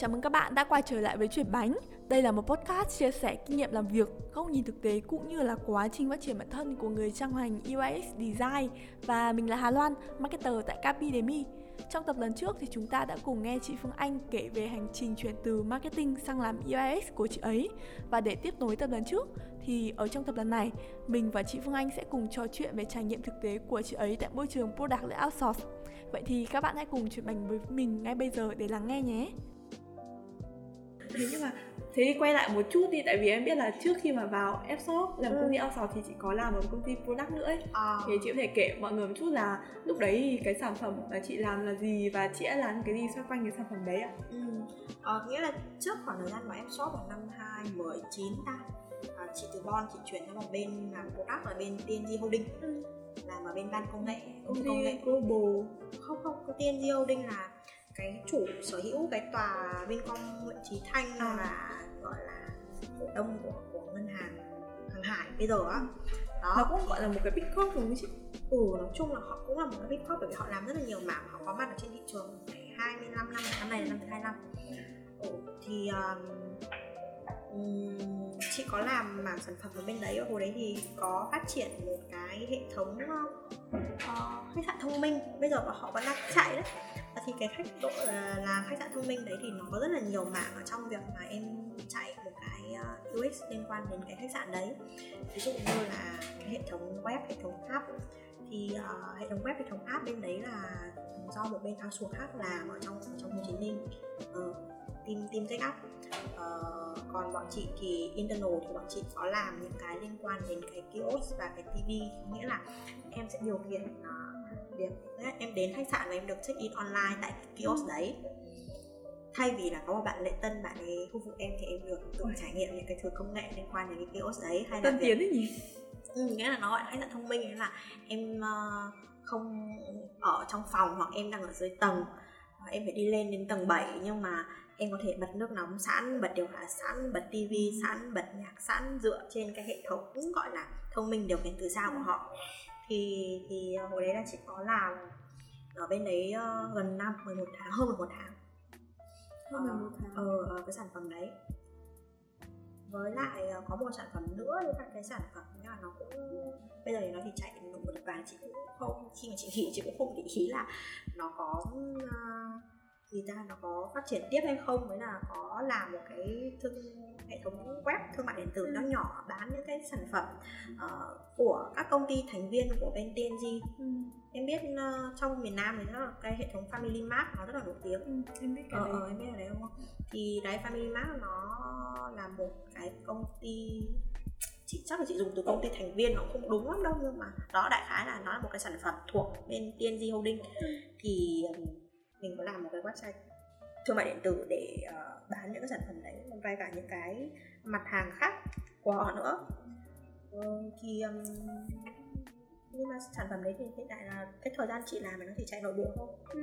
Chào mừng các bạn đã quay trở lại với Chuyển Bánh. Đây là một podcast chia sẻ kinh nghiệm làm việc, góc nhìn thực tế cũng như là quá trình phát triển bản thân của người trong ngành UX Design. Và mình là Hà Loan, marketer tại Capidemy. Trong tập lần trước thì chúng ta đã cùng nghe chị Phương Anh kể về hành trình chuyển từ marketing sang làm UX của chị ấy. Và để tiếp nối tập lần trước thì ở trong tập lần này, mình và chị Phương Anh sẽ cùng trò chuyện về trải nghiệm thực tế của chị ấy tại môi trường product outsource. Vậy thì các bạn hãy cùng chuyển bánh với mình ngay bây giờ để lắng nghe nhé thế nhưng mà thế thì quay lại một chút đi tại vì em biết là trước khi mà vào Fshop làm ừ. công ty outsource thì chị có làm ở công ty product nữa ấy à. thì chị có thể kể mọi người một chút là lúc đấy thì cái sản phẩm mà chị làm là gì và chị đã làm cái gì xoay quanh cái sản phẩm đấy ạ ừ. à, nghĩa là trước khoảng thời gian mà Fshop vào năm 2019 ta à, chị từ Bon chị chuyển sang một bên làm product ở bên TNG Holding ừ. làm ở bên ban công nghệ công ty công nghệ global không không TNG Holding là cái chủ sở hữu cái tòa Vincom Nguyễn Trí Thanh à. là gọi là cổ đông của của ngân hàng hàng hải bây giờ á. Đó. Nó cũng gọi là một cái big corp đúng không chị? Ừ nói chung là họ cũng là một cái big corp bởi vì họ làm rất là nhiều mảng họ có mặt ở trên thị trường phải 25 năm năm này là năm thứ 25 ừ, thì um, chị có làm mảng sản phẩm ở bên đấy hồi đấy thì có phát triển một cái hệ thống uh, khách sạn thông minh. Bây giờ họ vẫn đang chạy đấy thì cái khách độ là, ờ, là khách sạn thông minh đấy thì nó có rất là nhiều mảng ở trong việc mà em chạy một cái ờ, UX liên quan đến cái khách sạn đấy. Ví dụ như là cái hệ thống web hệ thống app thì uh, hệ thống web hệ thống app bên đấy là do một bên outsource khác làm ở trong ở trong Hồ Chí Minh. Uh, team team tech up uh, còn bọn chị thì internal thì bọn chị có làm những cái liên quan đến cái kiosk và cái TV nghĩa là em sẽ điều khiển uh, việc em đến khách sạn và em được check in online tại cái kiosk đấy. Thay vì là có một bạn lễ tân bạn ấy phục vụ em thì em được tự trải nghiệm những cái thứ công nghệ liên quan đến cái kiosk đấy hay là tân tiến đấy nhỉ? Ừ, nghĩa là nó gọi là khách sạn thông minh là em uh, không ở trong phòng hoặc em đang ở dưới tầng. Em phải đi lên đến tầng 7 nhưng mà em có thể bật nước nóng sẵn, bật điều hòa sẵn, bật tivi sẵn, bật nhạc sẵn dựa trên cái hệ thống gọi là thông minh điều khiển từ xa của họ. Thì thì ờ, hồi đấy là chị có làm ở bên đấy uh, gần năm 11 tháng hơn 11 tháng. Hơn 11 tháng. Ờ, ờ cái sản phẩm đấy. Với lại có một sản phẩm nữa là cái sản phẩm nhưng mà nó cũng bây giờ thì nó thì chạy một vài chị cũng không khi mà chị nghỉ chị cũng không để ý là nó có uh, gì ta nó có phát triển tiếp hay không mới là có làm một cái thương hệ thống web thương mại điện tử ừ. nhỏ nhỏ bán những cái sản phẩm uh, của các công ty thành viên của bên TNG ừ. em biết uh, trong miền Nam thì nó là cái hệ thống Family Mart nó rất là nổi tiếng ừ, em biết cái ờ, đấy ờ, em biết cái đấy không thì đấy Family Mart nó là một cái công ty chị chắc là chị dùng từ công ty thành viên nó không đúng lắm đâu nhưng mà đó đại khái là nó là một cái sản phẩm thuộc bên TNG Holding ừ. thì mình có làm một cái website thương mại điện tử để uh, bán những cái sản phẩm đấy và cả những cái mặt hàng khác của họ nữa uh, thì um, nhưng mà sản phẩm đấy thì hiện tại là cái thời gian chị làm nó chỉ chạy nội bộ thôi ừ.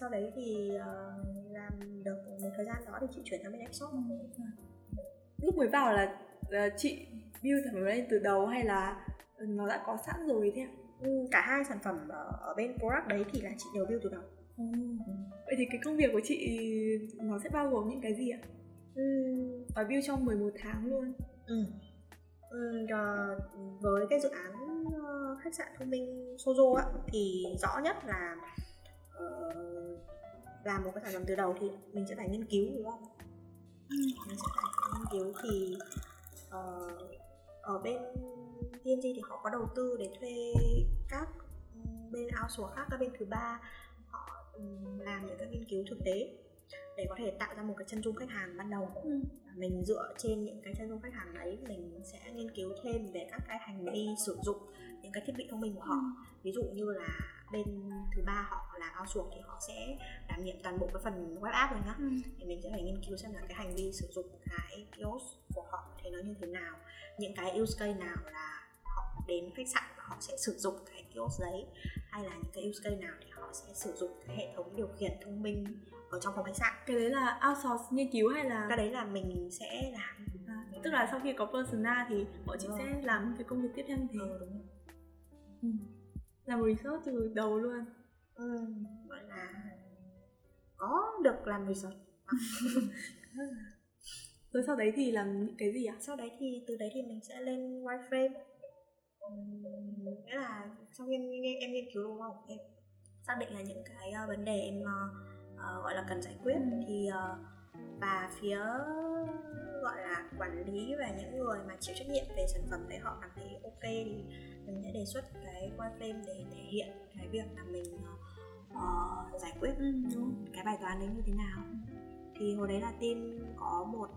sau đấy thì uh, làm được một thời gian đó thì chị chuyển sang bên shop ừ. lúc mới vào là uh, chị build sản phẩm lên từ đầu hay là nó đã có sẵn rồi thế ạ? Ừ, cả hai sản phẩm ở, bên product đấy thì là chị đều build từ đầu ừ. vậy thì cái công việc của chị nó sẽ bao gồm những cái gì ạ ừ. và build trong 11 tháng luôn ừ. Ừ, với cái dự án ờ, khách sạn thông minh Sozo á thì rõ nhất là uh, làm một cái sản phẩm từ đầu thì mình sẽ phải nghiên cứu đúng không? Ừ. Mình sẽ phải nghiên cứu thì uh, ở bên TNG thì họ có đầu tư để thuê các bên outsource khác các bên thứ ba họ làm những cái nghiên cứu thực tế để có thể tạo ra một cái chân dung khách hàng ban đầu ừ. mình dựa trên những cái chân dung khách hàng đấy mình sẽ nghiên cứu thêm về các cái hành vi sử dụng những cái thiết bị thông minh của họ ừ. ví dụ như là bên thứ ba họ là outsource thì họ sẽ đảm nhiệm toàn bộ cái phần web app rồi nhá. Ừ. thì mình sẽ phải nghiên cứu xem là cái hành vi sử dụng cái kiosk của họ thì nó như thế nào. Những cái use case nào là họ đến khách sạn và họ sẽ sử dụng cái kiosk đấy hay là những cái use case nào thì họ sẽ sử dụng cái hệ thống điều khiển thông minh ở trong phòng khách sạn. Cái đấy là outsource nghiên cứu hay là? Cái đấy là mình sẽ làm. À, tức là sau khi có persona thì bọn chị sẽ làm cái công việc tiếp theo như thế. Ừ, đúng. Ừ. làm research từ đầu luôn. Ừ, gọi là có được làm research rồi sau đấy thì làm những cái gì ạ? Sau đấy thì từ đấy thì mình sẽ lên wireframe. Nghĩa là sau khi em, em nghiên cứu đúng không? Em xác định là những cái uh, vấn đề em uh, gọi là cần giải quyết. Ừ. thì uh, và phía gọi là quản lý và những người mà chịu trách nhiệm về sản phẩm đấy họ cảm thấy ok thì mình sẽ đề xuất cái wireframe để thể hiện cái việc là mình uh, giải quyết ừ, cái bài toán đấy như thế nào? Thì hồi đấy là team có một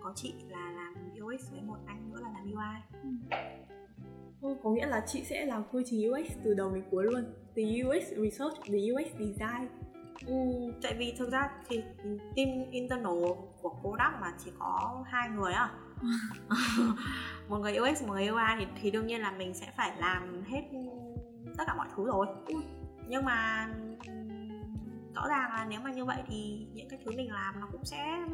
có chị là làm UX với một anh nữa là làm UI ừ. Ừ, có nghĩa là chị sẽ làm quy trình UX từ đầu đến cuối luôn. Từ UX research đến UX design. Ừ, tại vì thực ra thì team internal của product mà chỉ có hai người á một người UX một người UI thì, thì đương nhiên là mình sẽ phải làm hết tất cả mọi thứ rồi. Nhưng mà rõ ràng là nếu mà như vậy thì những cái thứ mình làm nó cũng sẽ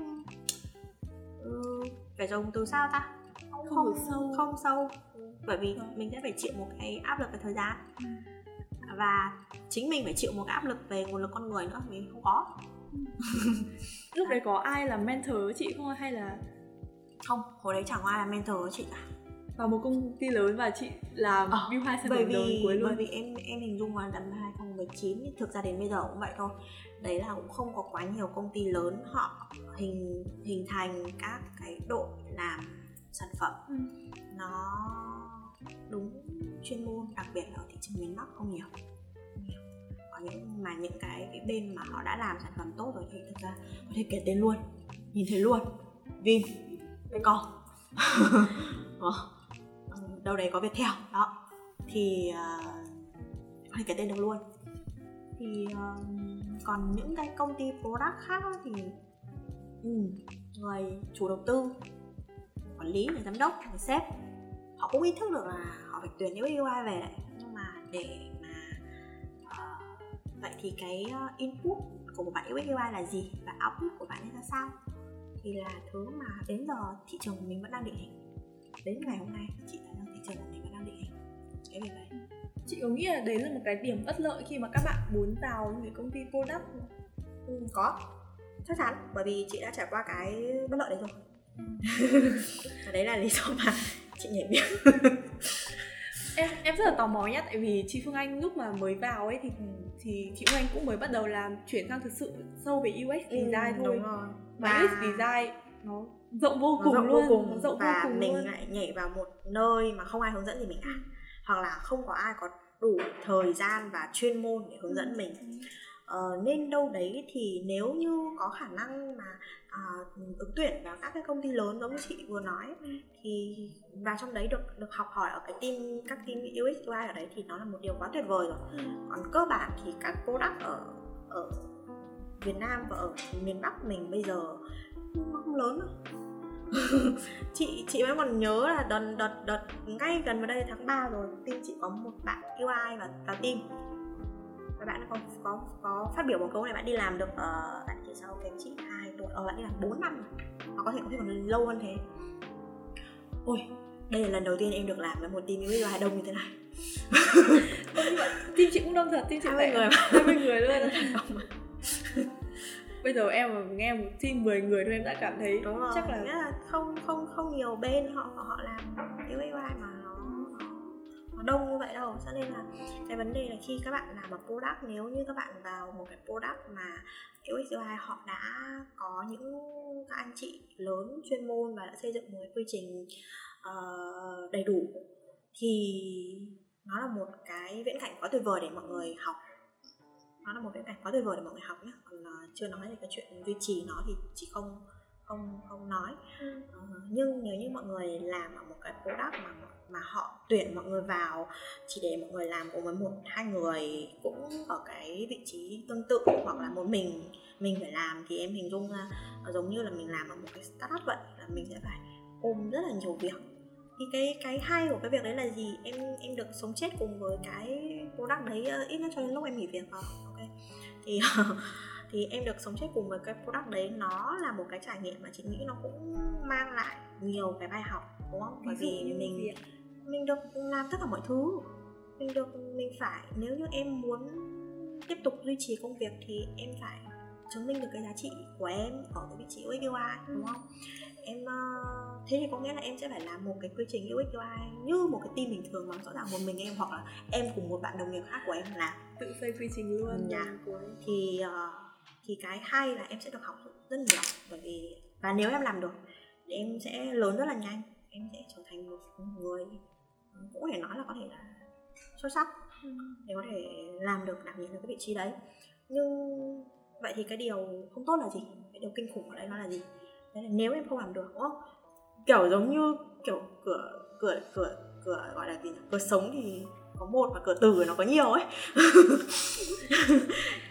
ừ, phải dùng từ sao ta? Không không, không sâu. không sâu. Bởi vì mình sẽ phải chịu một cái áp lực về thời gian. Ừ. và chính mình phải chịu một cái áp lực về nguồn lực con người nữa mình không có. Lúc đấy có ai là mentor chị không? Hay là không hồi đấy chẳng ai là mentor với chị cả vào một công ty lớn và chị làm ờ, build hai sản phẩm đầu cuối luôn. bởi vì em em hình dung là năm 2019 thực ra đến bây giờ cũng vậy thôi. Đấy là cũng không có quá nhiều công ty lớn họ hình hình thành các cái đội làm sản phẩm. Ừ. nó đúng chuyên môn đặc biệt là ở thị trường miền Bắc không nhiều. Có những mà những cái cái bên mà họ đã làm sản phẩm tốt rồi thì thực ra có thể kể tên luôn. Nhìn thấy luôn. Vim Beko đâu đấy có Viettel đó thì ờ, uh, có thể tên được luôn. Thì uh, còn những cái công ty product khác thì ừ, người chủ đầu tư quản lý người giám đốc người sếp họ cũng ý thức được là họ phải tuyển những UI về đấy. Nhưng mà để mà uh, vậy thì cái input của một bạn UX UI là gì? Và output của bạn ấy ra sao? Thì là thứ mà đến giờ thị trường của mình vẫn đang định hình. Đến ngày hôm nay chị thấy rằng thị trường của mình vẫn đang định hình. Cái việc đấy chị có nghĩ là đấy là một cái điểm bất lợi khi mà các bạn muốn vào những cái công ty product? Không? Ừ, có. Chắc chắn bởi vì chị đã trải qua cái bất lợi đấy rồi. Ừ. và đấy là lý do mà chị nhảy việc em em rất là tò mò nhá tại vì chị Phương Anh lúc mà mới vào ấy thì thì chị Phương Anh cũng mới bắt đầu làm chuyển sang thực sự sâu về UX ừ, design ừ, thôi đúng rồi. mà và... UX design nó rộng vô cùng nó rộng luôn vô cùng. rộng và vô cùng mình luôn. lại nhảy vào một nơi mà không ai hướng dẫn gì mình cả hoặc là không có ai có đủ thời gian và chuyên môn để hướng dẫn mình uh, nên đâu đấy thì nếu như có khả năng mà uh, ứng tuyển vào các cái công ty lớn giống như chị vừa nói thì vào trong đấy được được học hỏi ở cái team các team UX UI ở đấy thì nó là một điều quá tuyệt vời rồi. Còn cơ bản thì các product ở ở Việt Nam và ở miền Bắc mình bây giờ nó không lớn đâu. Chị chị vẫn còn nhớ là đợt đợt đợt ngay gần vào đây tháng 3 rồi team chị có một bạn UI và vào team và bạn có có có phát biểu một câu này bạn đi làm được uh, bạn chỉ sau kém chị hai tuổi ở uh, bạn đi làm 4 năm hoặc có thể có thể còn lâu hơn thế. Ôi đây là lần đầu tiên em được làm với một team UI đông như thế này. Team chị cũng đông thật team chị 20 người 20 người luôn. Bây giờ em mà nghe một team 10 người thôi em đã cảm thấy Đúng rồi. chắc là là không không không nhiều bên họ họ làm UX mà nó, nó đông như vậy đâu. Cho nên là cái vấn đề là khi các bạn làm một product nếu như các bạn vào một cái product mà UX UI họ đã có những các anh chị lớn chuyên môn và đã xây dựng một cái quy trình uh, đầy đủ thì nó là một cái viễn cảnh quá tuyệt vời để mọi người học. Nó là một viễn cảnh quá tuyệt vời để mọi người học nhé còn uh, chưa nói về cái chuyện duy trì nó thì chị không không không nói. Ừ. uh, nhưng nếu như mọi người làm ở một cái product mà mà họ tuyển mọi người vào chỉ để mọi người làm cùng với một hai người cũng ở cái vị trí tương tự hoặc là một mình mình phải làm thì em hình dung ra giống như là mình làm ở một cái startup vậy là mình sẽ phải ôm rất là nhiều việc. Thì cái cái hay của cái việc đấy là gì? Em em được sống chết cùng với cái product đấy uh, ít nhất cho đến lúc em nghỉ việc vào ok. Thì thì em được sống chết cùng với cái product đấy nó là một cái trải nghiệm mà chị nghĩ nó cũng mang lại nhiều cái bài học đúng không? Bởi vì mình mình được làm tất cả mọi thứ. Mình được mình phải nếu như em muốn tiếp tục duy trì công việc thì em phải chứng minh được cái giá trị của em ở cái vị trí UX đúng không? Em uh, thế thì có nghĩa là em sẽ phải làm một cái quy trình UX UI như một cái team bình thường mà rõ ràng một mình em hoặc là em cùng một bạn đồng nghiệp khác của em làm. Tự xây quy trình luôn. Dạ. thì uh, thì cái hay là em sẽ được học rất nhiều. Bởi vì và nếu em làm được thì em sẽ lớn rất là nhanh. Em sẽ trở thành một người cũng có thể nói là có thể là xuất sắc ừ. để có thể làm được đảm nhiệm được cái vị trí đấy. Nhưng vậy thì cái điều không tốt là gì? Cái điều kinh khủng ở đây nó là gì? Đấy là nếu em không làm được đúng không? Kiểu giống như kiểu cửa cửa cửa cửa gọi là gì nhỉ? cửa sống thì có một và cửa từ nó có nhiều ấy.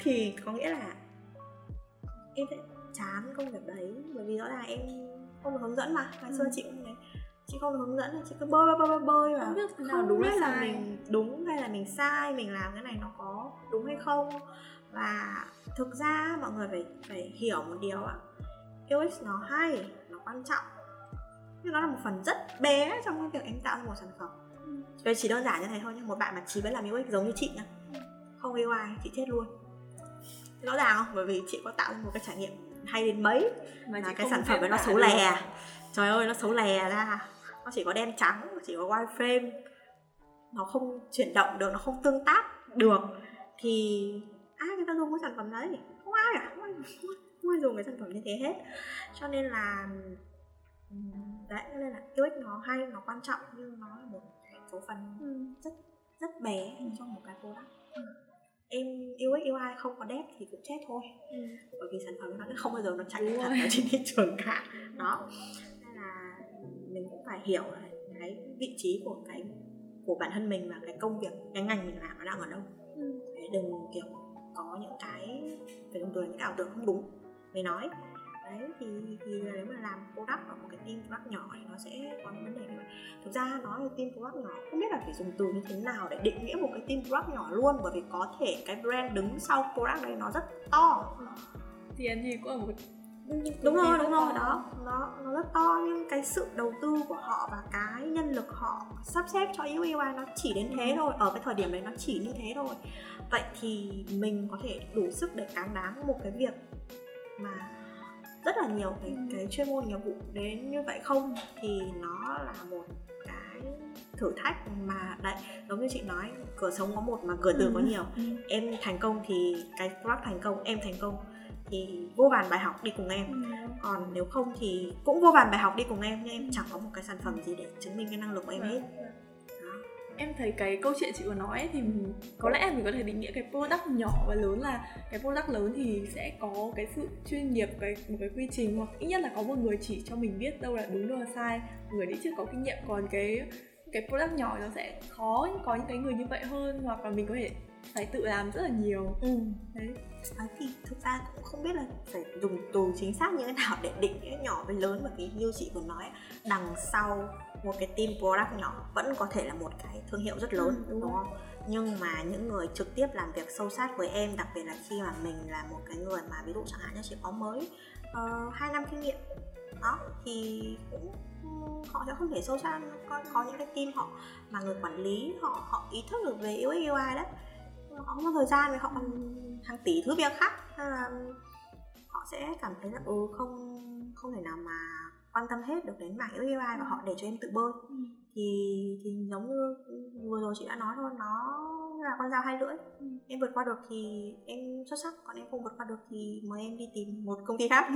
Thì có nghĩa là em sẽ chán công việc đấy bởi vì rõ ràng em không được hướng dẫn mà. Ngày xưa ừ. chị cũng đấy chị không được hướng dẫn chị cứ bơi bơi bơi bơi và không biết thế nào đúng hay là mình đúng hay là mình sai mình làm cái này nó có đúng hay không. Và thực ra mọi người phải phải hiểu một điều ạ. UX nó hay nó quan trọng. Nhưng nó là một phần rất bé trong cái việc em tạo ra một sản phẩm. Ừ. chỉ đơn giản như thế thôi nhưng một bạn mà chỉ biết làm UX giống như chị nhá. Không UI chị chết luôn rõ ràng không? Bởi vì chị có tạo ra một cái trải nghiệm hay đến mấy. Mà là cái sản phẩm ấy nó xấu lè. Được. trời ơi nó xấu lè ra. Nó chỉ có đen trắng chỉ có wireframe. Nó không chuyển động được nó không tương tác được. Thì ai người ta dùng cái sản phẩm đấy? Không ai à? Không ai, không ai dùng cái sản phẩm như thế hết. Cho nên là đấy nên là UX nó hay nó quan trọng nhưng nó là một số phần ừ. rất rất bé trong một cái product ừ em UX UI không có dev thì cũng chết thôi. Ừ. bởi vì sản phẩm nó không bao giờ nó chạy thật ở trên thị trường cả. Đó. Nên là mình cũng phải hiểu cái vị trí của cái của bản thân mình và cái công việc cái ngành mình làm nó đang ở đâu. Ừ. đừng kiểu có những cái dùng từ là những ảo tưởng không đúng. Mới nói đấy thì thì nếu mà làm product ở một cái team product nhỏ thì nó sẽ có những vấn đề như vậy. Thực ra nói về team product nhỏ không biết là phải dùng từ như thế nào để định nghĩa một cái team product nhỏ luôn bởi vì có thể cái brand đứng sau product đấy nó rất to. Thì anh gì cũng ở một đúng rồi đúng rồi đó. Nó nó rất to nhưng cái sự đầu tư của họ và cái nhân lực họ sắp xếp cho UX UI nó chỉ đến thế thôi ở cái thời điểm đấy nó chỉ như thế thôi. Vậy thì mình có thể đủ sức để cán đáng một cái việc mà rất là nhiều cái, cái chuyên môn nghiệp vụ đến như vậy không thì nó là một cái thử thách mà đấy giống như chị nói cửa sống có một mà cửa ừ. có nhiều ừ. em thành công thì cái product thành công em thành công thì vô vàn bài học đi cùng em ừ. còn nếu không thì cũng vô vàn bài học đi cùng em nhưng em chẳng có một cái sản phẩm gì để chứng minh cái năng lực của em hết em thấy cái câu chuyện chị vừa nói thì có lẽ mình có thể định nghĩa cái product nhỏ và lớn là cái product lớn thì sẽ có cái sự chuyên nghiệp cái một cái quy trình hoặc ít nhất là có một người chỉ cho mình biết đâu là đúng đâu là sai. Người đi trước có kinh nghiệm còn cái cái product nhỏ nó sẽ khó có những cái người như vậy hơn hoặc là mình có thể phải tự làm rất là nhiều. Ừ. đấy. À, thì thực ra cũng không biết là phải dùng từ chính xác như thế nào để định nghĩa nhỏ với lớn bởi vì như chị vừa nói. Đằng sau một cái team product nhỏ vẫn có thể là một cái thương hiệu rất lớn ừ, đúng, đúng không? Nhưng mà những người trực tiếp làm việc sâu sát với em đặc biệt là khi mà mình là một cái người mà ví dụ chẳng hạn như chị có mới uh, hai năm kinh nghiệm đó thì cũng họ sẽ không thể sâu sát có, có những cái team họ mà người quản lý họ họ ý thức được về UX UI đấy. Họ không có thời gian vì họ còn hàng tỷ thứ việc khác nên là họ sẽ cảm thấy là ừ không không thể nào mà quan tâm hết được đến mảng UX UI và họ để cho em tự bơi. Ừ. thì thì giống như vừa rồi chị đã nói thôi nó là con dao hai lưỡi. Ừ. em vượt qua được thì em xuất sắc còn em không vượt qua được thì mời em đi tìm một công ty khác.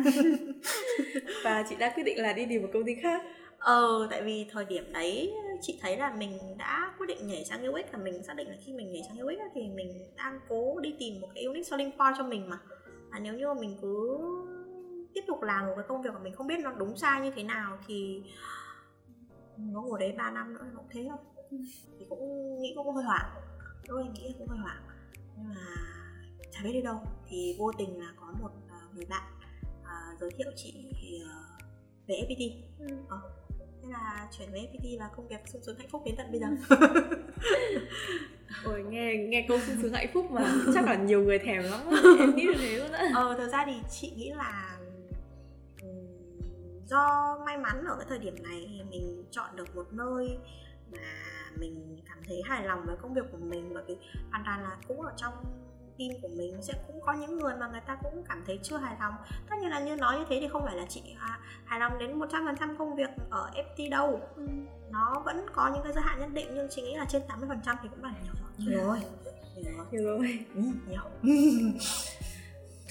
Và chị đã quyết định là đi tìm một công ty khác. Ờ tại vì thời điểm đấy chị thấy là mình đã quyết định nhảy sang UX là mình xác định là khi mình nhảy sang UX thì mình đang cố đi tìm một cái unique selling point cho mình mà. Và nếu như mà mình cứ tiếp tục làm một cái công việc mà mình không biết nó đúng sai như thế nào thì nó ngồi đấy 3 năm nữa nó cũng thế thôi. Thì cũng nghĩ cũng hơi hoảng lúc em nghĩ cũng hơi hoảng. Nhưng mà chả biết đi đâu. Thì vô tình là có một à, người bạn uh, giới thiệu chị uh, về FPT ừ. ờ, thế là chuyển về FPT là công việc sung sướng hạnh phúc đến tận bây giờ. Ôi nghe nghe câu sung sướng hạnh phúc mà chắc là nhiều người thèm lắm em nghĩ là thế luôn á. Ờ thật ra thì chị nghĩ là do may mắn ở cái thời điểm này mình chọn được một nơi mà mình cảm thấy hài lòng với công việc của mình. Bởi vì hoàn toàn là cũng ở trong team của mình sẽ cũng có những người mà người ta cũng cảm thấy chưa hài lòng. Tất nhiên là như nói như thế thì không phải là chị hài lòng đến 100% công việc ở FT đâu. Ừ. nó vẫn có những cái giới hạn nhất định nhưng chị nghĩ là trên 80% thì cũng là nhiều rồi. Nhiều rồi. Nhiều rồi. Ừ, nhiều.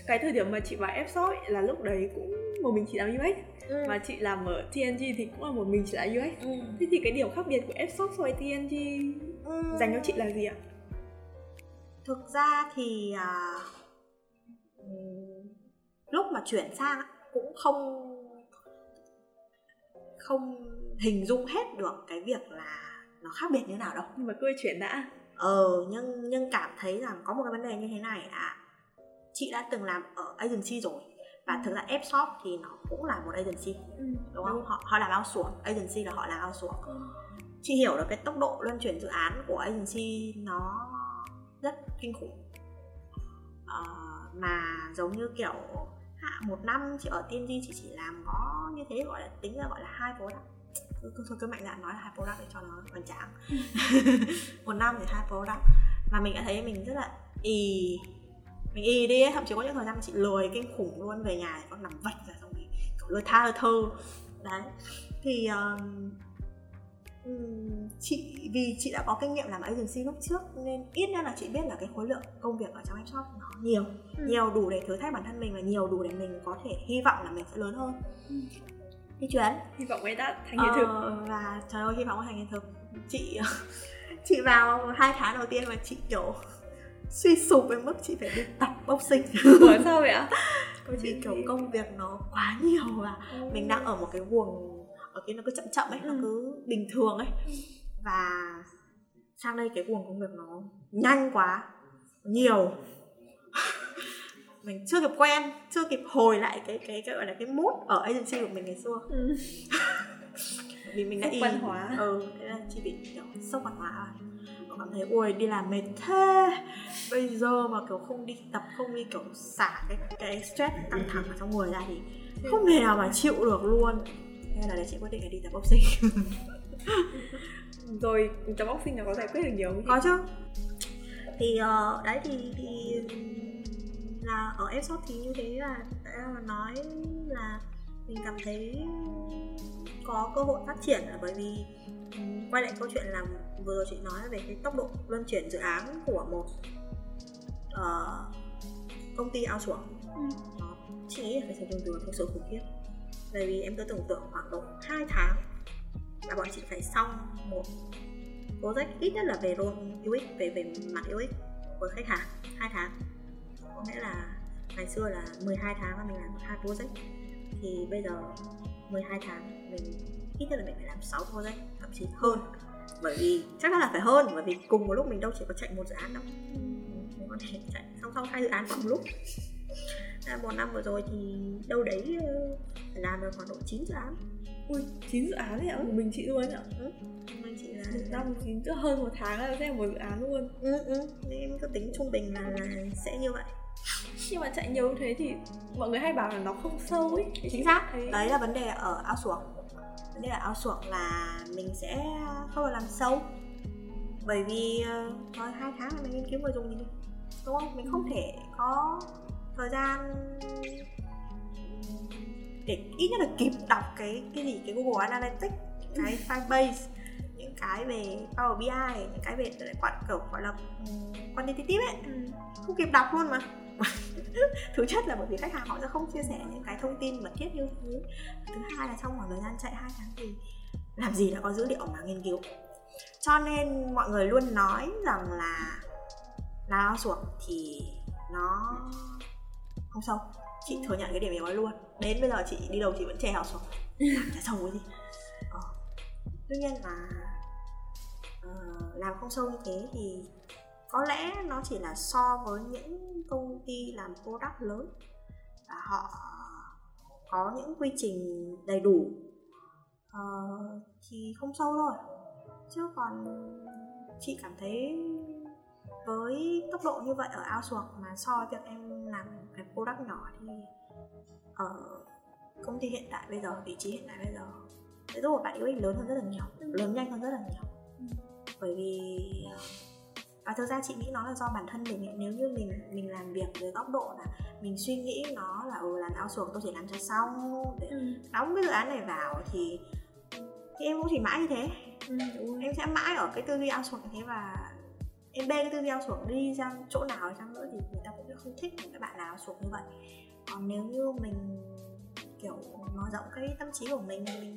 Cái thời điểm mà chị vào Fshop là lúc đấy cũng một mình chị làm UX ừ. mà chị làm ở TNG thì cũng là một mình chị làm UX ừ. thế thì cái điểm khác biệt của Fshop so với TNG ừ. dành cho chị là gì ạ thực ra thì à, lúc mà chuyển sang cũng không không hình dung hết được cái việc là nó khác biệt như nào đâu nhưng mà cứ chuyển đã ờ nhưng nhưng cảm thấy rằng có một cái vấn đề như thế này à chị đã từng làm ở agency rồi và ừ. thực ra F shop thì nó cũng là một agency ừ. đúng không họ họ làm outsource agency là họ làm outsource ừ. chị hiểu được cái tốc độ luân chuyển dự án của agency nó rất kinh khủng uh, mà giống như kiểu hạ một năm chị ở TNG chị chỉ làm có như thế gọi là tính ra gọi là hai product thôi cứ, cứ mạnh dạn nói là hai product để cho nó hoành tráng một năm thì hai product mà mình đã thấy mình rất là ì mình y đi ấy, thậm chí có những thời gian chị lười kinh khủng luôn về nhà con nằm vật ra xong rồi lơ tha lơ thơ. Đấy thì um, chị vì chị đã có kinh nghiệm làm agency lúc trước nên ít nhất là chị biết là cái khối lượng công việc ở trong em shop nó nhiều. Ừ. nhiều đủ để thử thách bản thân mình và nhiều đủ để mình có thể hy vọng là mình sẽ lớn hơn. Ừ. đi chuyến. Hy vọng ấy đã thành hiện thực. ờ, và trời ơi hy vọng thành hiện thực. Chị chị vào hai tháng đầu tiên mà chị kiểu suy sụp đến mức chị phải đi tập boxing Bởi sao vậy ạ? Vì kiểu công việc nó quá nhiều và ừ. mình đang ở một cái guồng ở cái nó cứ chậm chậm ấy, ừ. nó cứ bình thường ấy ừ. và sang đây cái guồng công việc nó nhanh quá nhiều mình chưa kịp quen chưa kịp hồi lại cái cái cái gọi là cái mút ở agency của mình ngày xưa ừ. vì mình đã y văn hóa ừ thế là chị bị kiểu sốc văn hóa cảm thấy ui đi làm mệt thế. Bây giờ mà kiểu không đi tập không đi kiểu xả cái cái stress căng thẳng ở trong người ra thì không thể nào mà chịu được luôn. Thế là để chị quyết định là đi tập boxing. Rồi tập boxing là có giải quyết được nhiều không có chứ. Thì uh, đấy thì thì là ở f thì như thế là là nói là mình cảm thấy có cơ hội phát triển là bởi vì quay lại câu chuyện là vừa rồi chị nói về cái tốc độ luân chuyển dự án của một uh, công ty outsource. Ừ. chị nghĩ là phải sử dụng từ thực sự khủng khiếp. Bởi vì em cứ tưởng tượng khoảng độ 2 tháng là bọn chị phải xong một project ít nhất là về role UX về về mặt UX của khách hàng hai tháng. Có nghĩa là ngày xưa là 12 tháng là mình làm hai project. Thì bây giờ 12 tháng mình ít nhất là mình phải làm 6 project thậm chí hơn. Bởi vì chắc chắn là phải hơn bởi vì cùng một lúc mình đâu chỉ có chạy một dự án đâu. Mình có thể chạy song song hai dự án cùng lúc. À, một năm vừa rồi thì đâu đấy ờ, phải làm được khoảng độ 9 dự án. Ui 9 dự án đấy ạ? Ừ. mình chị luôn ạ? Ừ. mình chị là một năm chín tức hơn một tháng là sẽ một dự án luôn. Ừ, ừ. nên em cứ tính trung bình là, là sẽ như vậy. Nhưng mà chạy nhiều thế thì mọi người hay bảo là nó không sâu ấy. Chính xác. Đấy là vấn đề ở outsource vấn đề ở outsource là mình sẽ không được làm sâu bởi vì ờ, thôi hai tháng là mình nghiên cứu người dùng gì đúng không? Mình không thể có thời gian để ít nhất là kịp đọc cái cái gì? Cái Google Analytics cái Firebase những cái về Power BI những cái về quản kiểu gọi là quantitative ấy. Ừ. không kịp đọc luôn mà thứ chất là bởi vì khách hàng họ sẽ không chia sẻ những cái thông tin mật thiết như thế. Thứ hai là trong khoảng thời gian chạy hai tháng thì làm gì đã có dữ liệu mà nghiên cứu. Cho nên mọi người luôn nói rằng là lao outsource thì nó không sâu chị thừa nhận cái điểm ấy luôn. Đến bây giờ chị đi đâu chị vẫn chè che outsource làm chả sâu cái gì. Ờ. tuy nhiên là uh, làm không sâu như thế thì có lẽ nó chỉ là so với những công ty làm product lớn và họ có những quy trình đầy đủ. Uh, thì không sâu thôi. Chứ còn chị cảm thấy với tốc độ như vậy ở outsource mà so với việc em làm cái product nhỏ thì ở công ty hiện tại bây giờ vị trí hiện tại bây giờ sẽ giúp bạn UX lớn hơn rất là nhiều lớn nhanh hơn rất là nhiều. Bởi vì và thực ra chị nghĩ nó là do bản thân mình ấy. nếu như mình mình làm việc với góc độ là mình suy nghĩ nó là ừ làm outsource tôi chỉ làm cho xong để ừ. đóng cái dự án này vào thì thì em cũng chỉ mãi như thế Ừ, em sẽ mãi ở cái tư duy outsource như thế và em bê cái tư duy outsource đi ra chỗ nào chăng nữa thì người ta cũng không thích những cái bạn nào outsource như vậy còn nếu như mình kiểu mở rộng cái tâm trí của mình mình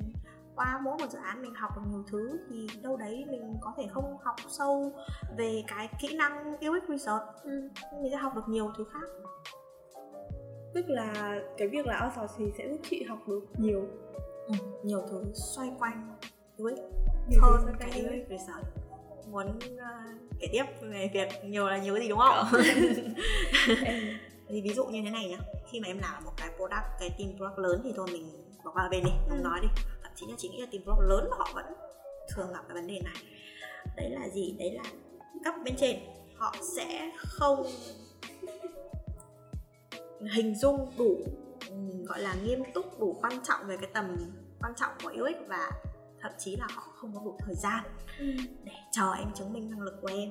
qua mỗi một dự án mình học được nhiều thứ thì đâu đấy mình có thể không học sâu về cái kỹ năng UX research. Ừ. mình sẽ học được nhiều thứ khác. Tức là cái việc là outsource thì sẽ giúp chị học được nhiều. Ừ, nhiều thứ xoay quanh UX nhiều hơn cái UX research. Muốn uh, kể tiếp về việc nhiều là nhiều cái gì đúng không? Em thì ví dụ như thế này nhá. Khi mà em làm một cái product cái team product lớn thì thôi mình bỏ qua bên đi. Không Ừ. nói đi thậm chí là chị nghĩ là team product lớn họ vẫn thường gặp cái vấn đề này. Đấy là gì? Đấy là cấp bên trên. Họ sẽ không hình dung đủ gọi là nghiêm túc đủ quan trọng về cái tầm quan trọng của UX và thậm chí là họ không có đủ thời gian ừ. để chờ em chứng minh năng lực của em.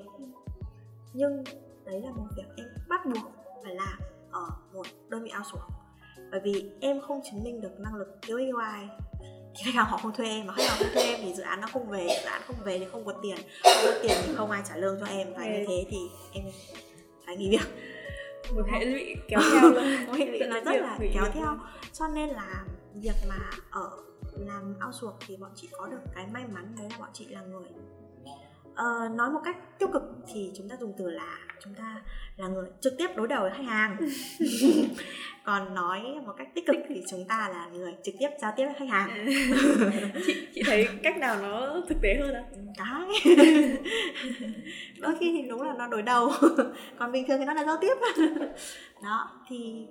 Nhưng đấy là một việc em bắt buộc phải làm ở một đơn vị outsource. Bởi vì em không chứng minh được năng lực UX UI thì khách hàng họ không thuê em mà khách hàng không thuê em thì dự án nó không về dự án không về thì không có tiền. Không có tiền thì không ai trả lương cho em. Và như Ừ. thế thì em phải nghỉ việc. Một hệ lụy kéo theo luôn hệ lụy nó rất là kéo theo. Cho nên là việc mà ở làm outsource thì bọn chị có được cái may mắn đấy là bọn chị là người Ờ, nói một cách tiêu cực thì chúng ta dùng từ là chúng ta là người trực tiếp đối đầu với khách hàng. Còn nói một cách tích cực thì chúng ta là người trực tiếp giao tiếp với khách hàng. Chị chị thấy cách nào nó thực tế hơn ạ? Cái đôi khi thì đúng là nó đối đầu còn bình thường thì nó là giao tiếp. Đó thì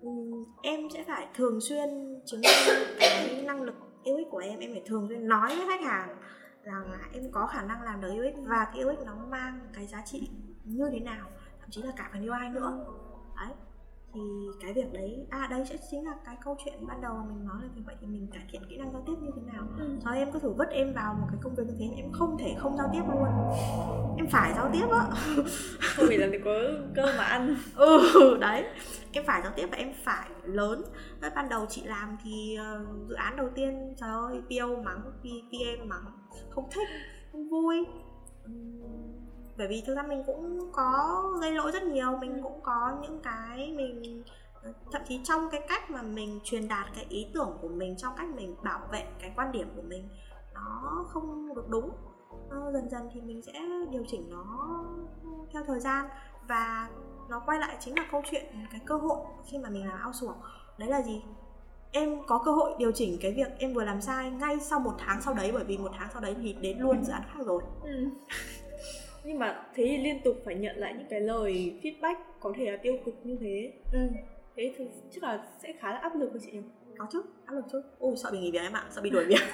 ừm, em sẽ phải thường xuyên chứng minh cái năng lực UX của em em phải thường xuyên nói với khách hàng rằng là em có khả năng làm được UX và cái UX nó mang cái giá trị như thế nào, thậm chí là cả phần UI nữa. Đấy thì cái việc đấy à đây sẽ chính là cái câu chuyện ban đầu mà mình nói là như vậy thì mình cải thiện kỹ năng giao tiếp như thế nào. Ừ. Em cứ thử vứt em vào một cái công việc như thế em không thể không giao tiếp luôn. Em phải giao tiếp á. Không phải là để có cơm mà ăn. Ừ đấy. Em phải giao tiếp và em phải lớn. Lúc ban đầu chị làm thì ờ, dự án đầu tiên Trời ơi PO mắng PM mắng. Không thích Không vui bởi vì thực ra mình cũng có gây lỗi rất nhiều, Mình cũng có những cái mình, thậm chí trong cái cách mà mình truyền đạt cái ý tưởng của mình, trong cách mình bảo vệ cái quan điểm của mình, nó không được đúng. Ờ, dần dần thì mình sẽ điều chỉnh nó theo thời gian và nó quay lại chính là câu chuyện, cái cơ hội khi mà mình làm outsource. Đấy là gì? Em có cơ hội điều chỉnh cái việc em vừa làm sai ngay sau một tháng sau đấy, bởi vì một tháng sau đấy thì đến luôn dự án khác rồi. Ừ nhưng mà thế thì liên tục phải nhận lại những cái lời feedback có thể là tiêu cực như thế. Ừ. thế thì chắc là sẽ khá là áp lực với chị nhỉ? Có chứ áp lực chứ. Ôi sợ bị nghỉ việc em ạ sợ bị đuổi việc.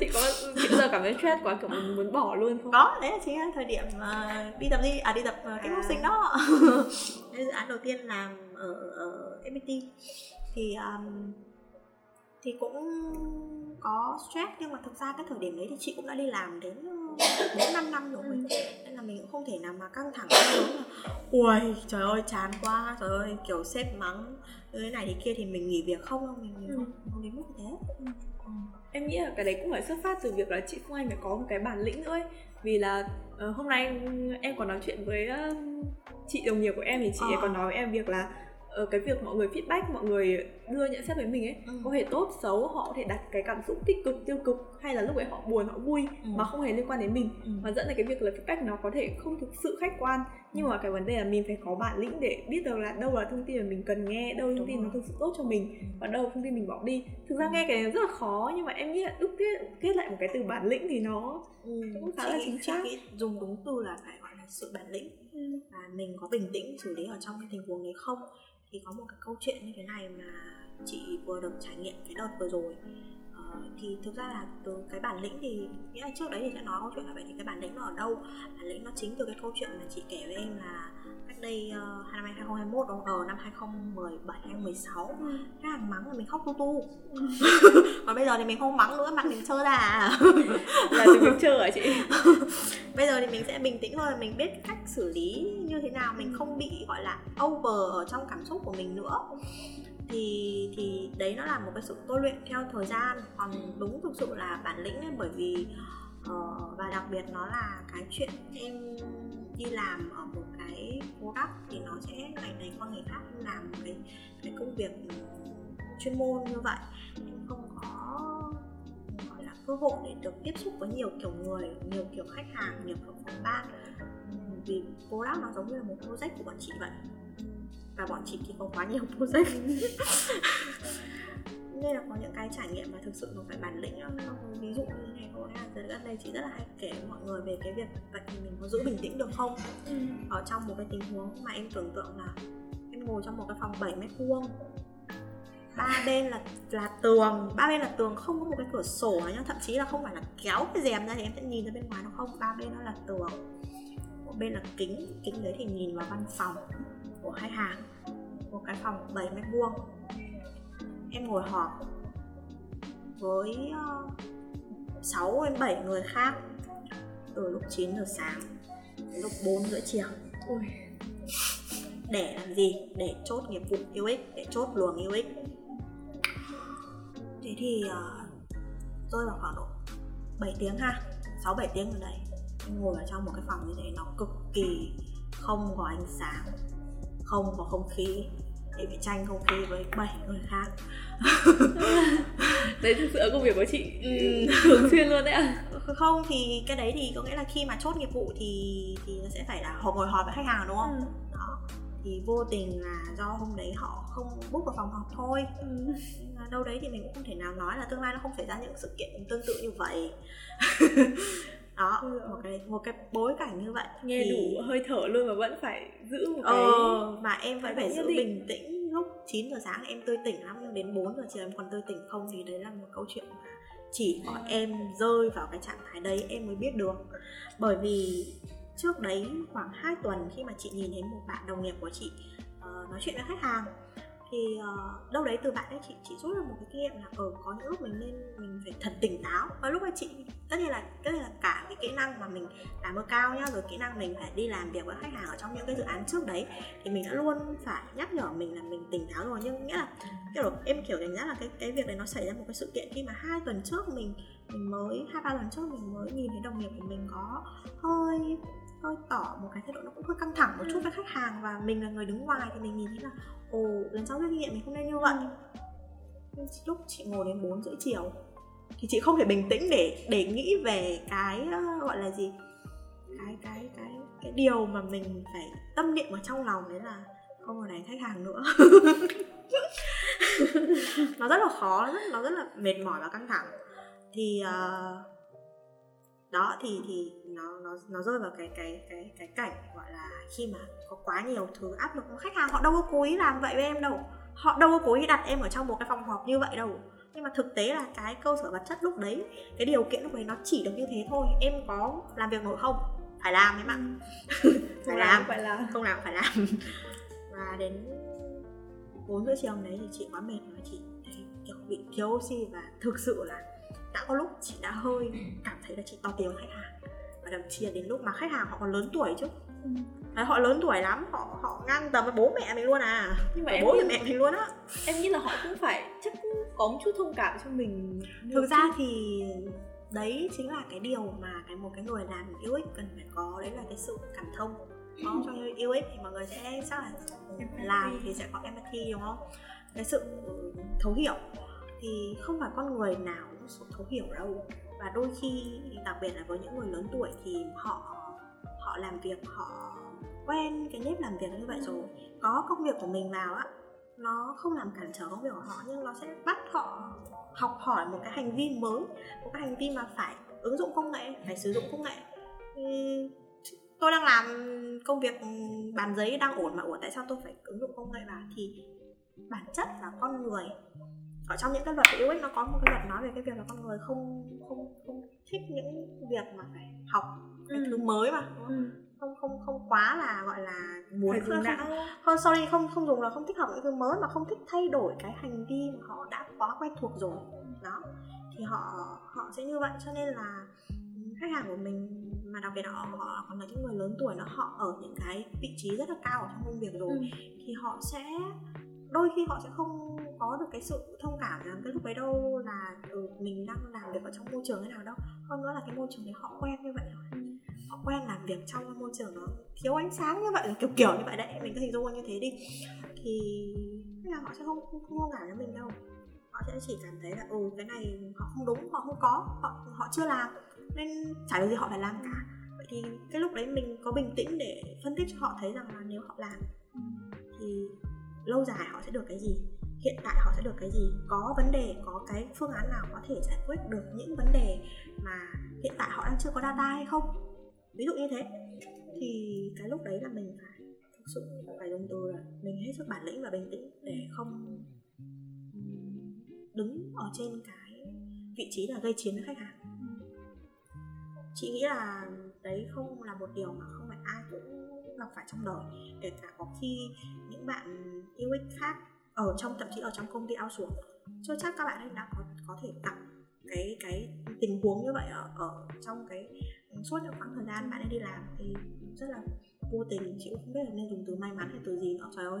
Chị có chị bao giờ cảm thấy stress quá kiểu mình muốn bỏ luôn không? Có đấy là chính là thời điểm mà đi tập đi à đi tập uh, kết À. học sinh đó. Dự án đầu tiên làm ở ở FPT thì um, thì cũng có stress nhưng mà thực ra cái thời điểm đấy thì chị cũng đã đi làm đến bốn năm năm rồi Ừ. nên là mình cũng không thể nào mà căng thẳng là ui trời ơi chán quá trời ơi kiểu sếp mắng thế này thì kia thì mình nghỉ việc không mình, mình Ừ. không, không đến mức thế ừ. em nghĩ là cái đấy cũng phải xuất phát từ việc là chị Phương Anh phải có một cái bản lĩnh nữa ấy vì là ờ, hôm nay em còn nói chuyện với ờ, chị đồng nghiệp của em thì chị Ờ. còn nói với em việc là ờ, cái việc mọi người feedback mọi người đưa nhận xét với mình ấy Ừ. có thể tốt xấu họ có thể đặt cái cảm xúc tích cực tiêu cực hay là lúc ấy họ buồn họ vui Ừ. mà không hề liên quan đến mình. Ừ. mà dẫn đến cái việc là feedback nó có thể không thực sự khách quan. Nhưng mà cái vấn đề là mình phải có bản lĩnh để biết được là đâu là thông tin mà mình cần nghe đâu là thông tin nó thực sự tốt cho mình và đâu là thông tin mình bỏ đi. Thực ra nghe cái này rất là khó nhưng mà em nghĩ là đúc kết kết lại một cái từ bản lĩnh thì nó Ừ, cũng khá chị là chính xác. dùng đúng từ là phải gọi là sự bản lĩnh và mình có bình tĩnh xử lý ở trong cái tình huống đấy không thì có một cái câu chuyện như thế này mà chị vừa được trải nghiệm cái đợt vừa rồi. Ờ, thì thực ra là từ cái bản lĩnh thì nghĩa là trước đấy thì sẽ nói câu chuyện là vậy thì cái bản lĩnh nó ở đâu? Bản lĩnh nó chính từ cái câu chuyện mà chị kể với em là cách đây uh, năm hai 2021 đâu ở năm 2017 2016 ừ. khách hàng mắng là mình khóc tu tu. Ừ. còn bây giờ thì mình không mắng nữa mặt mình trơ ra à? Là mình trơ hả chị? Bây giờ thì mình sẽ bình tĩnh thôi mình biết cách xử lý như thế nào mình không bị gọi là over ở trong cảm xúc của mình nữa. Thì thì đấy nó là một cái sự tôi luyện theo thời gian. Còn đúng thực sự là bản lĩnh ấy bởi vì uh, và đặc biệt nó là cái chuyện em đi làm ở một cái product thì nó sẽ ngày này qua ngày khác, làm cái cái công việc chuyên môn như vậy. Em không có, gọi là, cơ hội để được tiếp xúc với nhiều kiểu người, nhiều kiểu khách hàng, nhiều kiểu phòng ban. Vì product nó giống như là một project của bọn chị vậy. Và bọn chị thì có quá nhiều project nên là có những cái trải nghiệm mà thực sự nó phải bản lĩnh ví dụ như này cô là gần đây chị rất là hay kể mọi người về cái việc vậy thì mình có giữ bình tĩnh được không? Ừ. ở trong một cái tình huống mà em tưởng tượng là em ngồi trong một cái phòng 7 mét vuông. Ba bên là là tường ba bên là tường không có một cái cửa sổ nào nhá. Thậm chí là không phải là kéo cái rèm ra thì em sẽ nhìn ra bên ngoài nó không. Ba bên nó là tường một bên là kính kính đấy thì nhìn vào văn phòng của khách hàng. Một cái phòng 7 mét vuông em ngồi họp với uh, 6 đến 7 người khác từ lúc 9 giờ sáng đến lúc 4 rưỡi chiều. Ui. để làm gì? Để chốt nghiệp vụ UX để chốt luồng UX thế thì uh, rơi vào khoảng độ 7 tiếng ha 6 7 tiếng ở đây em ngồi ở trong một cái phòng như thế nó cực kỳ không có ánh sáng không có không khí để phải tranh không khí với bảy người khác đấy thực sự công việc của chị ừ. thường xuyên luôn đấy ạ à? không thì cái đấy thì có nghĩa là khi mà chốt nghiệp vụ thì thì nó sẽ phải là họ ngồi họp với khách hàng đúng không ừ. đó thì vô tình là do hôm đấy họ không book vào phòng họp thôi ừ. Đâu đấy thì mình cũng không thể nào nói là tương lai nó không xảy ra những sự kiện tương tự như vậy đó ừ. một cái một cái bối cảnh như vậy. Nghe thì... đủ hơi thở luôn mà vẫn phải giữ một cái ờ, mà em vẫn phải giữ bình tĩnh lúc 9 giờ sáng em tươi tỉnh lắm nhưng đến 4 giờ chiều em còn tươi tỉnh không thì đấy là một câu chuyện mà chỉ có em rơi vào cái trạng thái đấy em mới biết được. Bởi vì trước đấy khoảng 2 tuần khi mà chị nhìn thấy một bạn đồng nghiệp của chị uh, nói chuyện với khách hàng thì uh, đâu đấy từ bạn ấy chị chị rút được một cái kinh nghiệm là ở có những lúc mình nên mình phải thật tỉnh táo. Và lúc ấy chị tất nhiên là tất nhiên là cả cái kỹ năng mà mình làm ở cao nhá rồi kỹ năng mình phải đi làm việc với khách hàng ở trong những cái dự án trước đấy thì mình đã luôn phải nhắc nhở mình là mình tỉnh táo rồi. Nhưng nghĩa là kiểu em kiểu đánh giá là cái cái việc này nó xảy ra một cái sự kiện khi mà hai tuần trước mình mình mới hai ba tuần trước mình mới nhìn thấy đồng nghiệp của mình có hơi hơi tỏ một cái thái độ nó cũng hơi căng thẳng một chút với khách hàng và mình là người đứng ngoài thì mình nhìn thấy là ồ lần sau rút kinh nghiệm mình không nên như vậy. Nhưng lúc chị ngồi đến 4 rưỡi chiều thì chị không thể bình tĩnh để để nghĩ về cái gọi là gì? Cái cái cái cái điều mà mình phải tâm niệm ở trong lòng đấy là không còn đánh khách hàng nữa. Nó rất là khó rất, nó rất là mệt mỏi và căng thẳng. Thì uh, đó thì thì nó nó nó rơi vào cái cái cái cái cảnh gọi là khi mà có quá nhiều thứ áp lực khách hàng họ đâu có cố ý làm vậy với em đâu. Họ đâu có cố ý đặt em ở trong một cái phòng họp như vậy đâu. Nhưng mà thực tế là cái cơ sở vật chất lúc đấy cái điều kiện lúc đấy nó chỉ được như thế thôi. Em có làm việc nổi không? Phải làm em ạ. Phải làm phải làm. Không làm phải làm. Và đến bốn rưỡi chiều đấy thì chị quá mệt và chị kiểu bị thiếu oxy và thực sự là đã có lúc chị đã hơi cảm thấy là chị to tiếng khách hàng và thậm chí là đến lúc mà khách hàng họ còn lớn tuổi chứ. Ừ. Đấy, họ lớn tuổi lắm họ họ ngang tầm với bố mẹ mình luôn à. Nhưng mà bố nghĩ, mẹ mình luôn á. em nghĩ là họ cũng phải chắc có một chút thông cảm cho mình. Thực ra thì đấy chính là cái điều mà cái một cái người làm UX cần phải có đấy là cái sự cảm thông có cho UX thì mọi người sẽ chắc là làm thì sẽ có empathy đúng không? Cái sự thấu hiểu thì không phải con người nào số thấu hiểu đâu. Và đôi khi, đặc biệt là với những người lớn tuổi thì họ họ làm việc, họ quen cái nếp làm việc như vậy rồi. Có công việc của mình vào á, nó không làm cản trở công việc của họ, nhưng nó sẽ bắt họ học hỏi một cái hành vi mới, một cái hành vi mà phải ứng dụng công nghệ, phải sử dụng công nghệ. Tôi đang làm công việc bàn giấy đang ổn mà ổn, tại sao tôi phải ứng dụng công nghệ vào? Thì bản chất là con người ở trong những cái luật của UX nó có một cái luật nói về cái việc là con người không không không thích những việc mà phải học cái ừ. thứ mới mà ừ. không không không quá là gọi là muốn không, não. không sorry không không dùng là không thích học những thứ mới mà không thích thay đổi cái hành vi mà họ đã quá quen thuộc rồi đó thì họ họ sẽ như vậy cho nên là khách hàng của mình mà đặc biệt là họ, họ còn là những người lớn tuổi nó họ ở những cái vị trí rất là cao ở trong công việc rồi Ừ. thì họ sẽ đôi khi họ sẽ không có được cái sự thông cảm rằng cái lúc đấy đâu là ừ, mình đang làm việc ở trong môi trường thế nào đâu. Hơn nữa là cái môi trường đấy họ quen như vậy rồi. Họ quen làm việc trong cái môi trường nó thiếu ánh sáng như vậy kiểu kiểu như vậy đấy. Mình cứ hình dung như thế đi. Thì là họ sẽ không không, không cảm với mình đâu. Họ sẽ chỉ cảm thấy là ừ cái này họ không đúng họ không có họ họ chưa làm. Nên chả điều gì họ phải làm cả. Vậy thì cái lúc đấy mình có bình tĩnh để phân tích cho họ thấy rằng là nếu họ làm thì lâu dài họ sẽ được cái gì? Hiện tại họ sẽ được cái gì, có vấn đề, có cái phương án nào có thể giải quyết được những vấn đề mà hiện tại họ đang chưa có data hay không? Ví dụ như thế. Thì cái lúc đấy là mình phải thực sự phải dùng từ là mình hết sức bản lĩnh và bình tĩnh để không đứng ở trên cái vị trí là gây chiến với khách hàng. Chị nghĩ là đấy không là một điều mà không phải ai cũng gặp phải trong đời, kể cả có khi những bạn UX khác ở trong thậm chí ở trong công ty outsource. Chưa chắc các bạn ấy đã có có thể gặp cái cái tình huống như vậy ở ở trong cái suốt những khoảng thời gian bạn ấy đi làm thì rất là vô tình chị cũng không biết là nên dùng từ may mắn hay từ gì nữa trời ơi.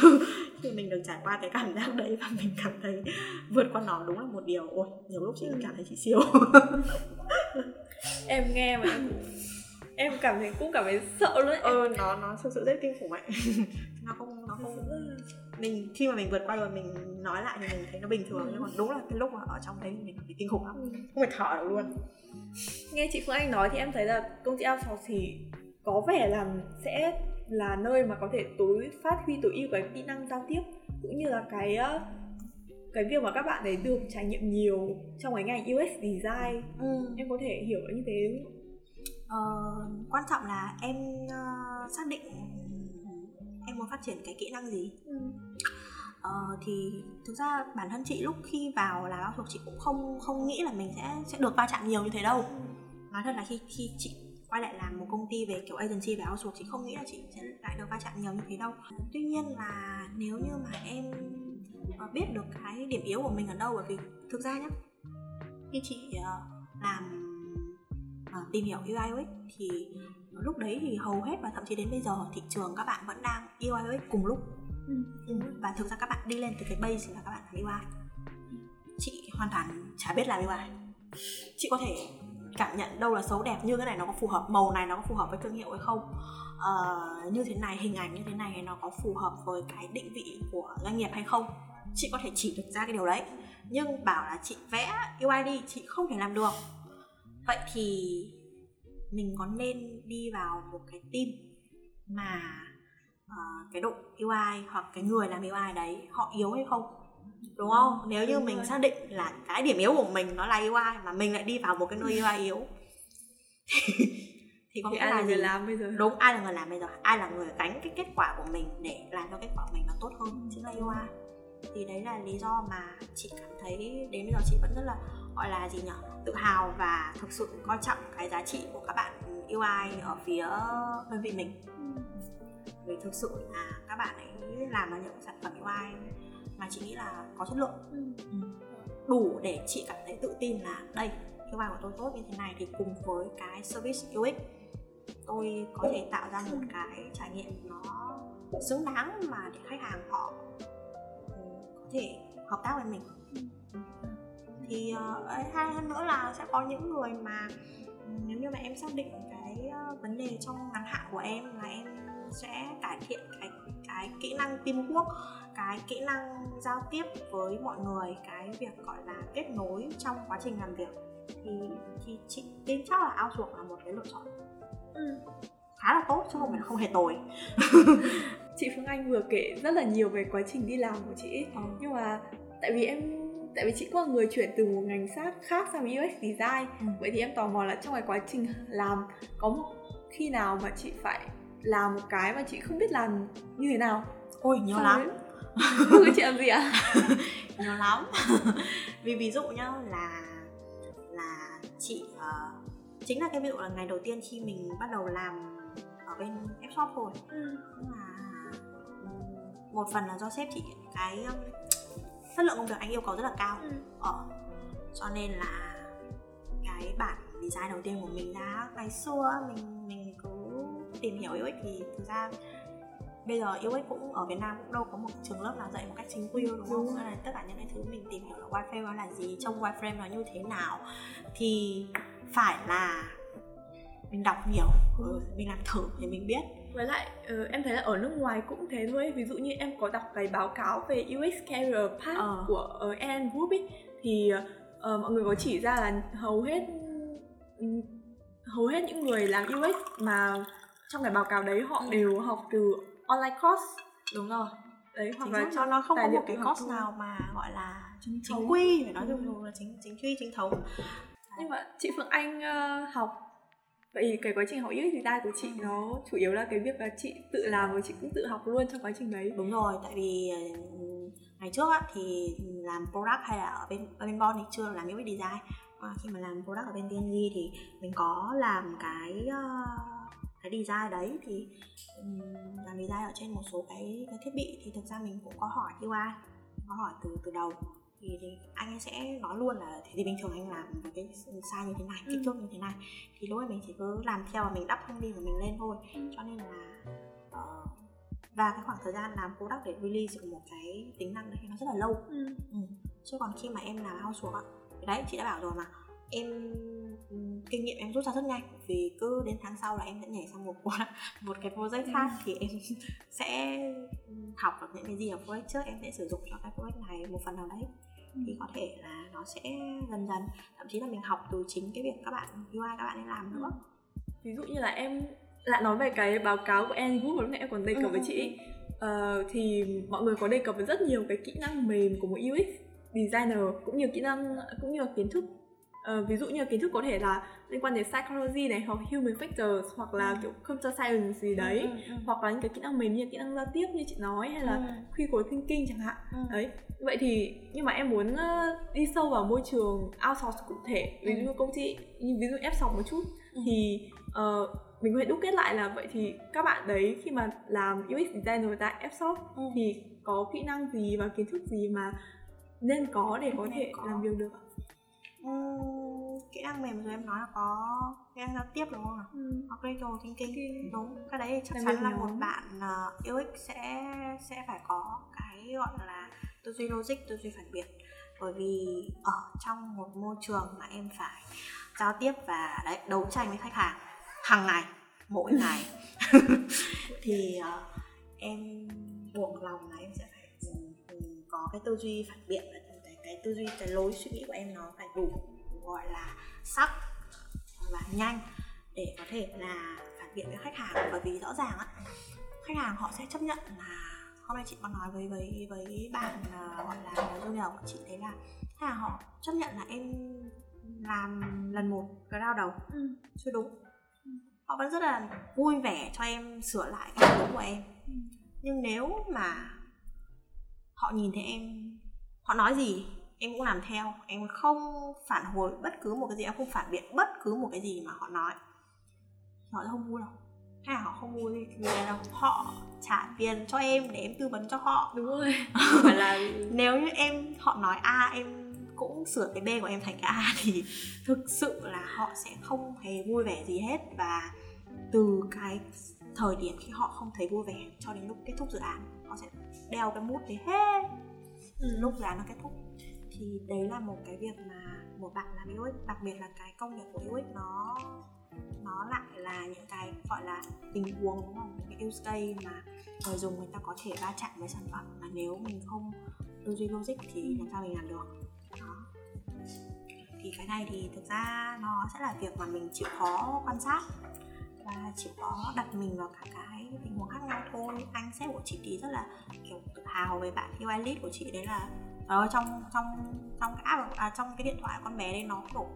Khi mình được trải qua cái cảm giác đấy và mình cảm thấy vượt qua nó đúng là một điều ôi nhiều lúc chị cảm thấy chị siêu. Em nghe mà em em cảm thấy cũng cảm thấy sợ luôn ấy. ừ nó nó thực sự rất kinh khủng ấy. Nó không nó không mình khi mà mình vượt qua rồi mình nói lại thì mình thấy nó bình thường. Nhưng mà đúng là cái lúc mà ở trong đấy mình thấy kinh khủng lắm. Không phải thở được luôn. Nghe chị Phương Anh nói thì em thấy là công ty outsource thì có vẻ là sẽ là nơi mà có thể tối phát huy tối ưu cái kỹ năng giao tiếp cũng như là cái ờ, cái việc mà các bạn ấy được trải nghiệm nhiều trong cái ngành UX design. Ừ. em có thể hiểu như thế. Ờ, quan trọng là em ờ, xác định em muốn phát triển cái kỹ năng gì? Ừ. Ờ, thì thực ra bản thân chị lúc khi vào làm outsource chị cũng không không nghĩ là mình sẽ sẽ được va chạm nhiều như thế đâu. Nói thật là khi khi chị quay lại làm một công ty về kiểu agency về outsource chị không nghĩ là chị sẽ lại được va chạm nhiều như thế đâu. Tuy nhiên là nếu như mà em ờ, biết được cái điểm yếu của mình ở đâu bởi vì thực ra nhá khi chị ờ, làm ờ, tìm hiểu UI UX thì lúc đấy thì hầu hết và thậm chí đến bây giờ thị trường các bạn vẫn đang UI UX cùng lúc. Ừ. Ừ, và thực ra các bạn đi lên từ cái base là các bạn làm UI chị hoàn toàn chả biết làm UI chị có thể cảm nhận đâu là xấu đẹp như cái này nó có phù hợp màu này nó có phù hợp với thương hiệu hay không. Ờ, như thế này hình ảnh như thế này nó có phù hợp với cái định vị của doanh nghiệp hay không. Chị có thể chỉ được ra cái điều đấy. Nhưng bảo là chị vẽ UI đi chị không thể làm được vậy thì mình có nên đi vào một cái team mà ờ, cái đội UI hoặc cái người làm UI đấy họ yếu hay không? Đúng không? Nếu như Đúng mình rồi. xác định là cái điểm yếu của mình nó là UI mà mình lại đi vào một cái nơi UI yếu thì có nghĩa ai là là người gì? làm bây giờ? Đúng ai là người làm bây giờ? Ai là người gánh cái kết quả của mình để làm cho kết quả mình nó tốt hơn chính là UI thì đấy là lý do mà chị cảm thấy đến bây giờ chị vẫn rất là gọi là gì nhỉ? Tự hào và thực sự coi trọng cái giá trị của các bạn UI ở phía đơn vị mình. Vì thực sự là các bạn ấy làm ra những sản phẩm UI mà chị nghĩ là có chất lượng. Ừ. đủ để chị cảm thấy tự tin là đây UI của tôi tốt như thế này thì cùng với cái service UX tôi có thể tạo ra một cái trải nghiệm nó xứng đáng mà để khách hàng họ ừ, có thể hợp tác với mình thì ấy, hay hơn nữa là sẽ có những người mà nếu như mà em xác định cái ờ, vấn đề trong ngắn hạn của em là em sẽ cải thiện cái cái kỹ năng teamwork cái kỹ năng giao tiếp với mọi người cái việc gọi là kết nối trong quá trình làm việc thì thì chị tin chắc là outsource là một cái lựa chọn Ừ. khá là tốt chứ không phải là không hề tồi chị Phương Anh vừa kể rất là nhiều về quá trình đi làm của chị ấy. Ừ. nhưng mà tại vì em tại vì chị cũng là người chuyển từ một ngành khác khác sang UX design. Ừ. vậy thì em tò mò là trong cái quá trình làm có một khi nào mà chị phải làm một cái mà chị không biết làm như thế nào? Ôi nhiều lắm. rồi- lúc ấy. Chị làm gì ạ? Nhiều lắm. Vì ví dụ nhá là là chị ờ, chính là cái ví dụ là ngày đầu tiên khi mình bắt đầu làm ở bên F shop thôi. Ừ. nhưng mà một phần là do sếp chị cái um, chất lượng công việc anh yêu cầu rất là cao Ừ. ờ cho nên là cái bản design đầu tiên của mình ra ngày xưa mình mình cứ tìm hiểu UX thì thực ra bây giờ UX cũng ở Việt Nam cũng đâu có một trường lớp nào dạy một cách chính quy đúng không? Đúng. Nên là tất cả những cái thứ mình tìm hiểu là wireframe nó là gì, trông wireframe nó như thế nào thì phải là mình đọc nhiều, ừ, mình làm thử thì mình biết. Với lại ờ, em thấy là ở nước ngoài cũng thế thôi Ví dụ như em có đọc cái báo cáo về UX Career Path Ờ. của uh, N Group ấy Thì ờ, mọi người có chỉ ra là hầu hết ừm, hầu hết những người làm UX mà trong cái báo cáo đấy họ Ừ. đều học từ online course Đúng rồi. đấy hoặc Chính là cho nó không có một cái course nào mà gọi là chính, chính quy phải nói Ừ. chung dùng là chính chính quy chính thống Nhưng mà chị Phượng Anh ờ, học Vậy thì cái quá trình học UX design của chị nó chủ yếu là cái việc là chị tự làm và chị cũng tự học luôn trong quá trình đấy. Đúng rồi tại vì ờ, ngày trước á, thì làm product hay là ở bên ở bên Bon thì chưa làm UX design. Mà khi mà làm product ở bên TNG thì mình có làm cái ờ, cái design đấy thì làm design ở trên một số cái, cái thiết bị. Thì thực ra mình cũng có hỏi UI có hỏi từ từ đầu thì, thì anh ấy sẽ nói luôn là thì, thì bình thường anh làm cái size như thế này kích Ừ. thước như thế này thì lúc ấy mình chỉ cứ làm theo và mình đắp thông tin của mình lên thôi cho nên là ờ, và cái khoảng thời gian làm product để release được một cái tính năng đấy nó rất là lâu ừ. ừ. chứ còn khi mà em làm housework á đấy chị đã bảo rồi mà em ừ, kinh nghiệm em rút ra rất nhanh vì cứ đến tháng sau là em sẽ nhảy sang một một cái project khác Ừ. thì em sẽ học được những cái gì ở project trước em sẽ sử dụng cho cái project này một phần nào đấy thì có thể là nó sẽ dần dần thậm chí là mình học từ chính cái việc các bạn UI các bạn ấy làm nữa. Ví dụ như là em lại nói về cái báo cáo của N Group lúc nãy em còn đề cập Ừ, với ừ, chị Ờ, thì mọi người có đề cập với rất nhiều cái kỹ năng mềm của một UX designer cũng như kỹ năng cũng như là kiến thức Ờ, ví dụ như kiến thức có thể là liên quan đến psychology này hoặc human factors hoặc là Ừ. kiểu computer science gì đấy Ừ, ừ, hoặc là những cái kỹ năng mềm như kỹ năng giao tiếp như chị nói hay là ừ, critical thinking chẳng hạn ừ. đấy vậy thì nhưng mà em muốn ờ, đi sâu vào môi trường outsource cụ thể ví dụ Ừ. như công ty như ví dụ ép sọc một chút Ừ. thì ờ, mình có thể đúc kết lại là vậy thì các bạn đấy khi mà làm UX designer tại ép shop Ừ. thì có kỹ năng gì và kiến thức gì mà nên có để có thể có. làm việc được ạ? Kỹ năng mềm rồi em nói là có kỹ năng giao tiếp đúng không nào Ừ. có critical thinking Thinking. đúng cái đấy chắc Làm chắn là một bạn uh, UX sẽ sẽ phải có cái gọi là tư duy logic tư duy phản biện bởi vì ở trong một môi trường mà em phải giao tiếp và đấy đấu tranh với khách hàng hàng ngày mỗi ngày thì ờ, em buộc lòng là em sẽ phải ừm, ừm, có cái tư duy phản biện và cái, tư duy cái lối suy nghĩ của em nó phải đủ gọi là sắc và nhanh để có thể là phản biện với khách hàng. Bởi vì rõ ràng á khách hàng họ sẽ chấp nhận là hôm nay chị có nói với với với bạn ờ, gọi là là junior của chị đấy là khách hàng họ chấp nhận là em làm lần một cái đao đầu. Ừ. chưa đúng. Họ vẫn rất là vui vẻ cho em sửa lại cái đúng của em. Ừ. nhưng nếu mà họ nhìn thấy em họ nói gì em cũng làm theo em không phản hồi bất cứ một cái gì em không phản biện bất cứ một cái gì mà họ nói. Họ không vui đâu. Hay là họ không vui vì đâu họ trả tiền cho em để em tư vấn cho họ. Đúng rồi. Không phải là nếu như em họ nói a em cũng sửa cái b của em thành cái a thì thực sự là họ sẽ không hề vui vẻ gì hết. Và từ cái thời điểm khi họ không thấy vui vẻ cho đến lúc kết thúc dự án họ sẽ đeo cái mút đấy hết. Ừ. lúc dự án nó kết thúc thì đấy là một cái việc mà một bạn làm UX đặc biệt là cái công việc của UX nó nó lại là những cái gọi là tình huống đúng không? Những cái use case mà người dùng người ta có thể va chạm với sản phẩm mà nếu mình không tư duy logic thì làm sao mình làm được? Đó. Thì cái này thì thực ra nó sẽ là việc mà mình chịu khó quan sát và chịu khó đặt mình vào các cái tình huống khác nhau thôi. Anh sếp của chị thì rất là kiểu tự hào về bạn UI lead của chị đấy là ở trong trong trong cái app à, trong cái điện thoại con bé đấy nó đổ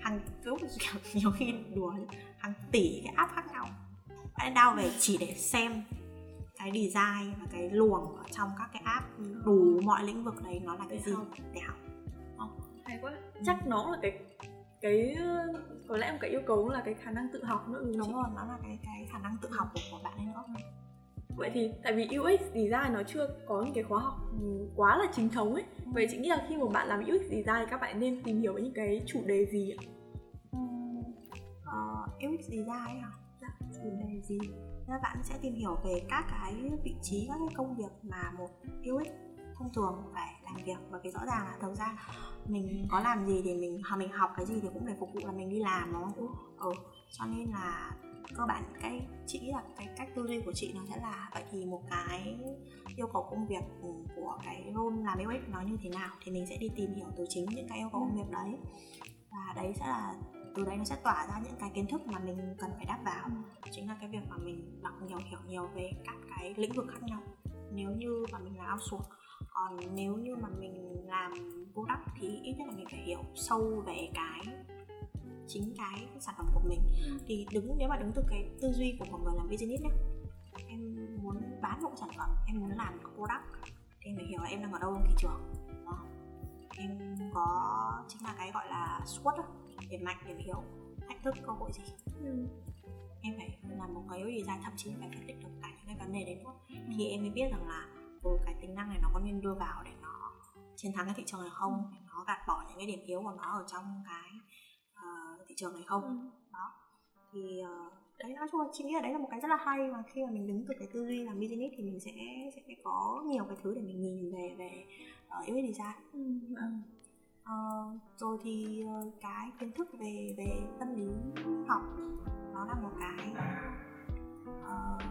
hàng cứ nhiều khi đùa hàng tỷ cái app khác nhau. Bạn đao về chỉ để xem cái design và cái luồng ở trong các cái app đủ mọi lĩnh vực đấy nó là cái gì để học. Hay quá. Chắc nó là cái cái có lẽ một cái yêu cầu là cái khả năng tự học nữa đúng, đúng rồi nó là cái cái khả năng tự học của, của bạn ấy nữa vậy thì tại vì UX design nó chưa có những cái khóa học quá là chính thống ấy ừ. vậy chị nghĩ là khi mà bạn làm UX design thì các bạn nên tìm hiểu những cái chủ đề gì ạ? Uh, UX design à? Dạ, chủ đề gì? Nên bạn sẽ tìm hiểu về các cái vị trí, các cái công việc mà một UX thông thường phải làm việc bởi vì rõ ràng là thực ra mình có làm gì thì mình mình học cái gì thì cũng để phục vụ là mình đi làm đúng không? Ừ. cho nên là cơ bản cái chị nghĩ là cái cách tư duy của chị nó sẽ là vậy thì một cái yêu cầu công việc của cái role làm UX nó như thế nào thì mình sẽ đi tìm hiểu từ chính những cái yêu cầu công việc đấy. Và đấy sẽ là từ đấy nó sẽ tỏa ra những cái kiến thức mà mình cần phải đáp vào chính là cái việc mà mình đọc nhiều hiểu nhiều về các cái lĩnh vực khác nhau. Nếu như mà mình làm outsource còn nếu như mà mình làm product thì ít nhất là mình phải hiểu sâu về cái chính cái sản phẩm của mình thì đứng nếu mà đứng từ cái tư duy của một người làm business nhé em muốn bán một sản phẩm em muốn làm một product thì em phải hiểu là em đang ở đâu trong thị trường đó. em có chính là cái gọi là SWOT điểm mạnh để hiểu thách thức cơ hội gì ừ. em phải làm một cái gì ra thậm chí phải phân tích được cả những cái vấn đề đấy nữa ừ. thì em mới biết rằng là ừ, cái tính năng này nó có nên đưa vào để nó chiến thắng cái thị trường này không ừ. nó gạt bỏ những cái điểm yếu của nó ở trong cái thị trường này không ừ. đó thì uh, đấy nói chung là chị nghĩ là đấy là một cái rất là hay mà khi mà mình đứng từ cái tư duy làm business thì mình sẽ sẽ có nhiều cái thứ để mình nhìn về về uh, UX design ừ. Uh, rồi thì uh, cái kiến thức về về tâm lý học nó là một cái uh,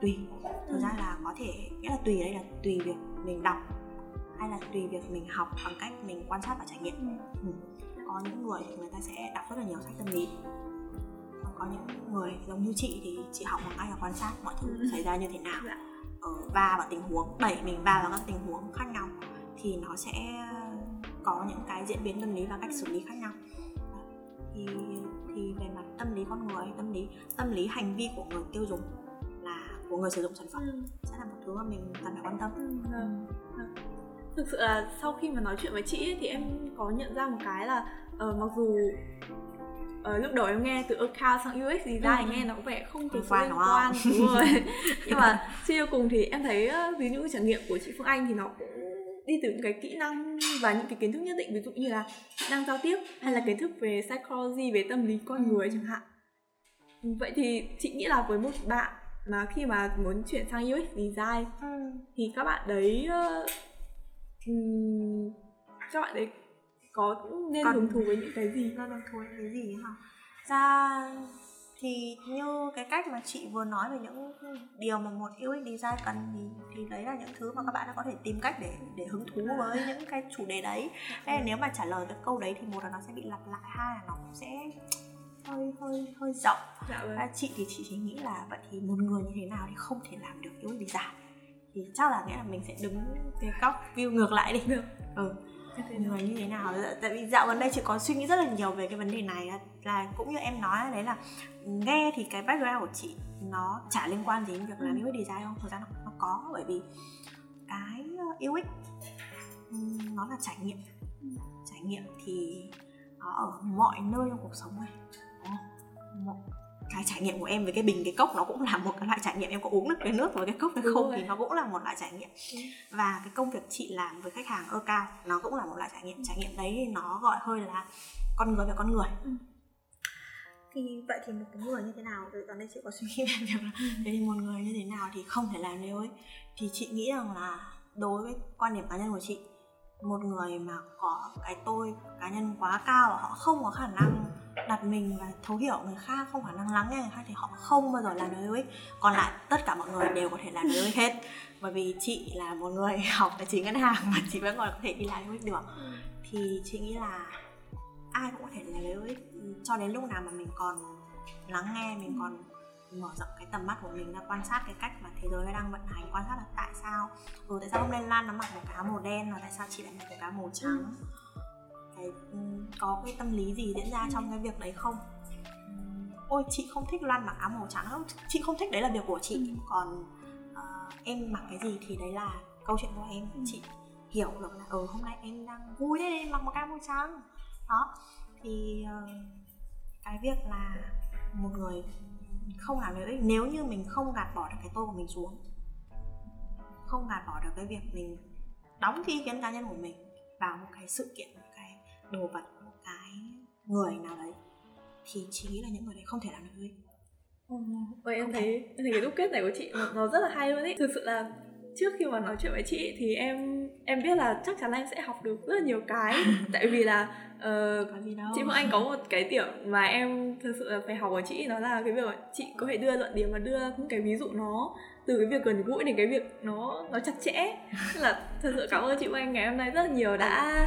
tùy thực ừ. ra là có thể nghĩa là tùy đây là tùy việc mình đọc hay là tùy việc mình học bằng cách mình quan sát và trải nghiệm ừ. Có những người thì người ta sẽ đọc rất là nhiều sách tâm lý và có những người giống như chị thì chị học bằng cách là quan sát mọi thứ ừ. xảy ra như thế nào dạ. ở ờ, va vào tình huống đẩy mình va vào các tình huống khác nhau thì nó sẽ có những cái diễn biến tâm lý và cách xử lý khác nhau thì thì về mặt tâm lý con người tâm lý tâm lý hành vi của người tiêu dùng là của người sử dụng sản phẩm ừ. sẽ là một thứ mà mình cần phải quan tâm ừ. Ừ thực sự là sau khi mà nói chuyện với chị ấy, thì em có nhận ra một cái là uh, mặc dù uh, lúc đầu em nghe từ account sang UX gì ra ừ. thì nghe nó có vẻ không thể liên quan. Đúng rồi. Nhưng mà suy cho cùng thì em thấy ví dụ trải nghiệm của chị Phương Anh thì nó cũng đi từ những cái kỹ năng và những cái kiến thức nhất định. Ví dụ như là kỹ năng giao tiếp hay là kiến thức về psychology về tâm lý con người chẳng hạn. Vậy thì chị nghĩ là với một bạn mà khi mà muốn chuyển sang UX design ừ. thì các bạn đấy um, các bạn ấy có nên Còn... hứng thú với những cái gì? Nên hứng thú với cái gì hả? Ra thì như cái cách mà chị vừa nói về những điều mà một UX design cần thì thì đấy là những thứ mà các bạn đã có thể tìm cách để để hứng thú với những cái chủ đề đấy. Nên nếu mà trả lời được câu đấy thì một là nó sẽ bị lặp lại hai là nó cũng sẽ hơi hơi hơi rộng. Dạ vâng. chị thì chị chỉ nghĩ là vậy thì một người như thế nào thì không thể làm được UX design thì chắc là nghĩa là mình sẽ đứng cái góc view ngược lại đi. Được. Ừ. Người như thế nào? Tại vì dạo gần đây chị có suy nghĩ rất là nhiều về cái vấn đề này. Là cũng như em nói đấy là nghe thì cái background của chị nó chả liên quan gì đến việc làm UX design không? Thực ra nó, nó có bởi vì cái UX nó là trải nghiệm. Trải nghiệm thì nó ở mọi nơi trong cuộc sống này cái trải nghiệm của em với cái bình cái cốc nó cũng là một cái loại trải nghiệm. Em có uống được cái nước với cái cốc hay không thì nó cũng là một loại trải nghiệm. Ừ. và cái công việc chị làm với khách hàng ơ cao nó cũng là một loại trải nghiệm. Trải nghiệm đấy nó gọi hơi là con người với con người. Ừ. thì vậy thì một cái người như thế nào? Từ gần đây chị có suy nghĩ về việc là thì một người như thế nào thì không thể làm điều ấy. Thì chị nghĩ rằng là đối với quan điểm cá nhân của chị một người mà có cái tôi cá nhân quá cao họ không có khả năng đặt mình và thấu hiểu người khác không khả năng lắng nghe người khác thì họ không bao giờ làm được UX còn lại tất cả mọi người đều có thể làm được UX hết. Bởi vì chị là một người học tài chính ngân hàng mà chị vẫn còn có thể đi làm UX được. Thì chị nghĩ là ai cũng có thể làm UX cho đến lúc nào mà mình còn lắng nghe mình còn mở rộng cái tầm mắt của mình ra quan sát cái cách mà thế giới đang vận hành quan sát là tại sao ừ tại sao hôm nay lan nó mặc một cái áo màu đen và tại sao chị lại mặc một cái áo màu trắng cái có cái tâm lý gì diễn ra trong cái việc đấy không? Ôi chị không thích loan mặc áo màu trắng không chị không thích đấy là việc của chị. Ừ. còn uh, em mặc cái gì thì đấy là câu chuyện của em. Ừ. chị hiểu được là ừ hôm nay em đang vui đấy em mặc một cái áo màu trắng. Đó. Thì uh, cái việc là một người không làm được nếu như mình không gạt bỏ được cái tôi của mình xuống không gạt bỏ được cái việc mình đóng cái ý kiến cá nhân của mình vào một cái sự kiện đồ vật một cái người nào đấy thì chỉ nghĩ là những người đấy không thể làm được gì. Ôi em thấy em thấy cái đúc kết này của chị nó, rất là hay luôn ý. Thực sự là trước khi mà nói chuyện với chị thì em em biết là chắc chắn là em sẽ học được rất là nhiều cái. Tại vì là uh, có gì đâu. chị Phương Anh có một cái điểm mà em thực sự là phải học của chị đó là cái việc chị có thể đưa luận điểm và đưa những cái ví dụ nó từ cái việc gần gũi đến cái việc nó nó chặt chẽ. Là thật sự cảm ơn chị Phương Anh ngày hôm nay rất là nhiều đã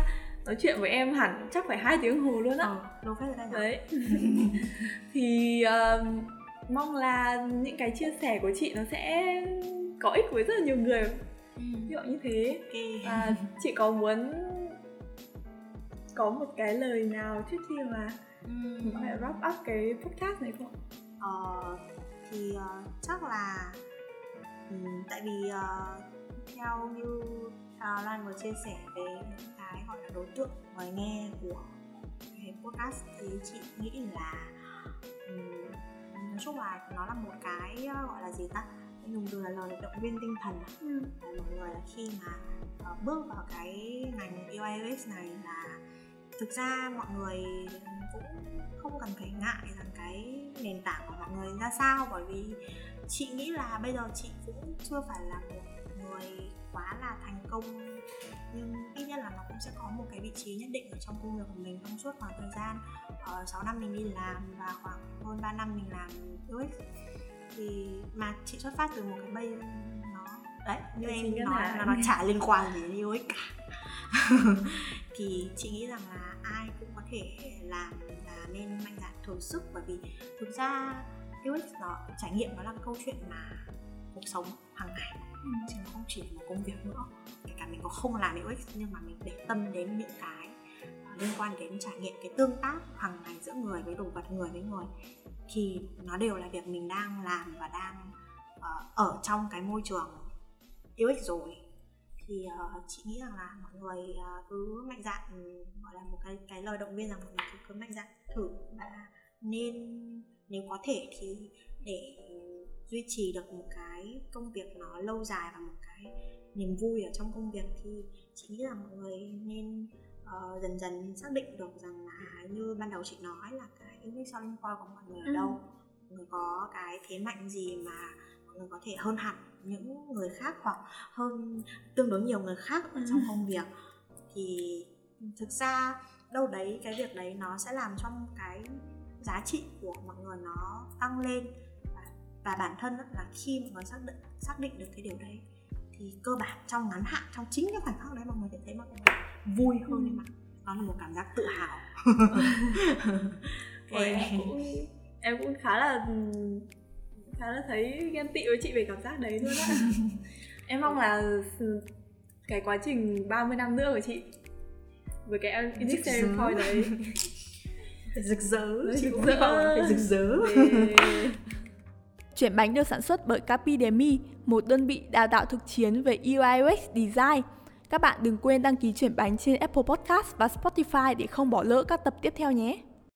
nói chuyện với em hẳn chắc phải hai tiếng hồ luôn á ờ, lâu phết rồi đấy thì uh, mong là những cái chia sẻ của chị nó sẽ có ích với rất là nhiều người ừ. ví dụ như thế okay. và chị có muốn có một cái lời nào trước khi mà ừ. mình thể wrap up cái podcast này không? Ờ, thì uh, chắc là um, tại vì uh, theo như uh, Lan vừa chia sẻ về những cái gọi là đối tượng người nghe của cái podcast thì chị nghĩ là um, nói chung là nó là một cái uh, gọi là gì ta? Dùng từ là lời động viên tinh thần. Ừ. mọi người là khi mà uh, bước vào cái ngành UIUX này là thực ra mọi người cũng không cần phải ngại rằng cái nền tảng của mọi người ra sao. Bởi vì chị nghĩ là bây giờ chị cũng chưa phải là một người quá là thành công. Nhưng ít nhất là nó cũng sẽ có một cái vị trí nhất định ở trong công việc của mình trong suốt khoảng thời gian uh, ờ, 6 năm mình đi làm và khoảng hơn 3 năm mình làm UX thì mà chị xuất phát từ một cái bây nó đấy như em nói là nó chả liên quan gì đến UX cả. Thì chị nghĩ rằng là ai cũng có thể làm là nên mạnh dạn thử sức bởi vì thực ra UX nó trải nghiệm nó là câu chuyện mà cuộc sống hàng ngày chứ nó không chỉ là một công việc nữa. Kể cả mình có không làm UX nhưng mà mình để tâm đến những cái liên quan đến trải nghiệm cái tương tác hàng ngày giữa người với đồ vật người với người thì nó đều là việc mình đang làm và đang uh, ở trong cái môi trường UX rồi. Thì uh, chị nghĩ rằng là mọi người uh, cứ mạnh dạn ừ, gọi là một cái cái lời động viên rằng mọi người cứ, cứ mạnh dạn thử. Và nên nếu có thể thì để duy trì được một cái công việc nó lâu dài và một cái niềm vui ở trong công việc thì chị nghĩ là mọi người nên uh, dần dần xác định được rằng là như ban đầu chị nói là cái unique selling point của mọi người ở ừ. đâu mọi người có cái thế mạnh gì mà mọi người có thể hơn hẳn những người khác hoặc hơn tương đối nhiều người khác ở trong ừ. công việc thì thực ra đâu đấy cái việc đấy nó sẽ làm cho cái giá trị của mọi người nó tăng lên và, bản thân là khi mọi người xác định xác định được cái điều đấy thì cơ bản trong ngắn hạn trong chính cái khoảnh khắc đấy mọi người sẽ thấy mọi người vui hơn ừ. mà nó là một cảm giác tự hào. Okay. em cũng em cũng khá là khá là thấy ghen tị với chị về cảm giác đấy luôn á. Em mong là cái quá trình 30 năm nữa của chị với cái unique point đấy. Rực rỡ. Chị rực rỡ. rực rỡ Chuyển bánh được sản xuất bởi Capidemy, một đơn vị đào tạo thực chiến về UI UX design. Các bạn đừng quên đăng ký chuyển bánh trên Apple Podcast và Spotify để không bỏ lỡ các tập tiếp theo nhé.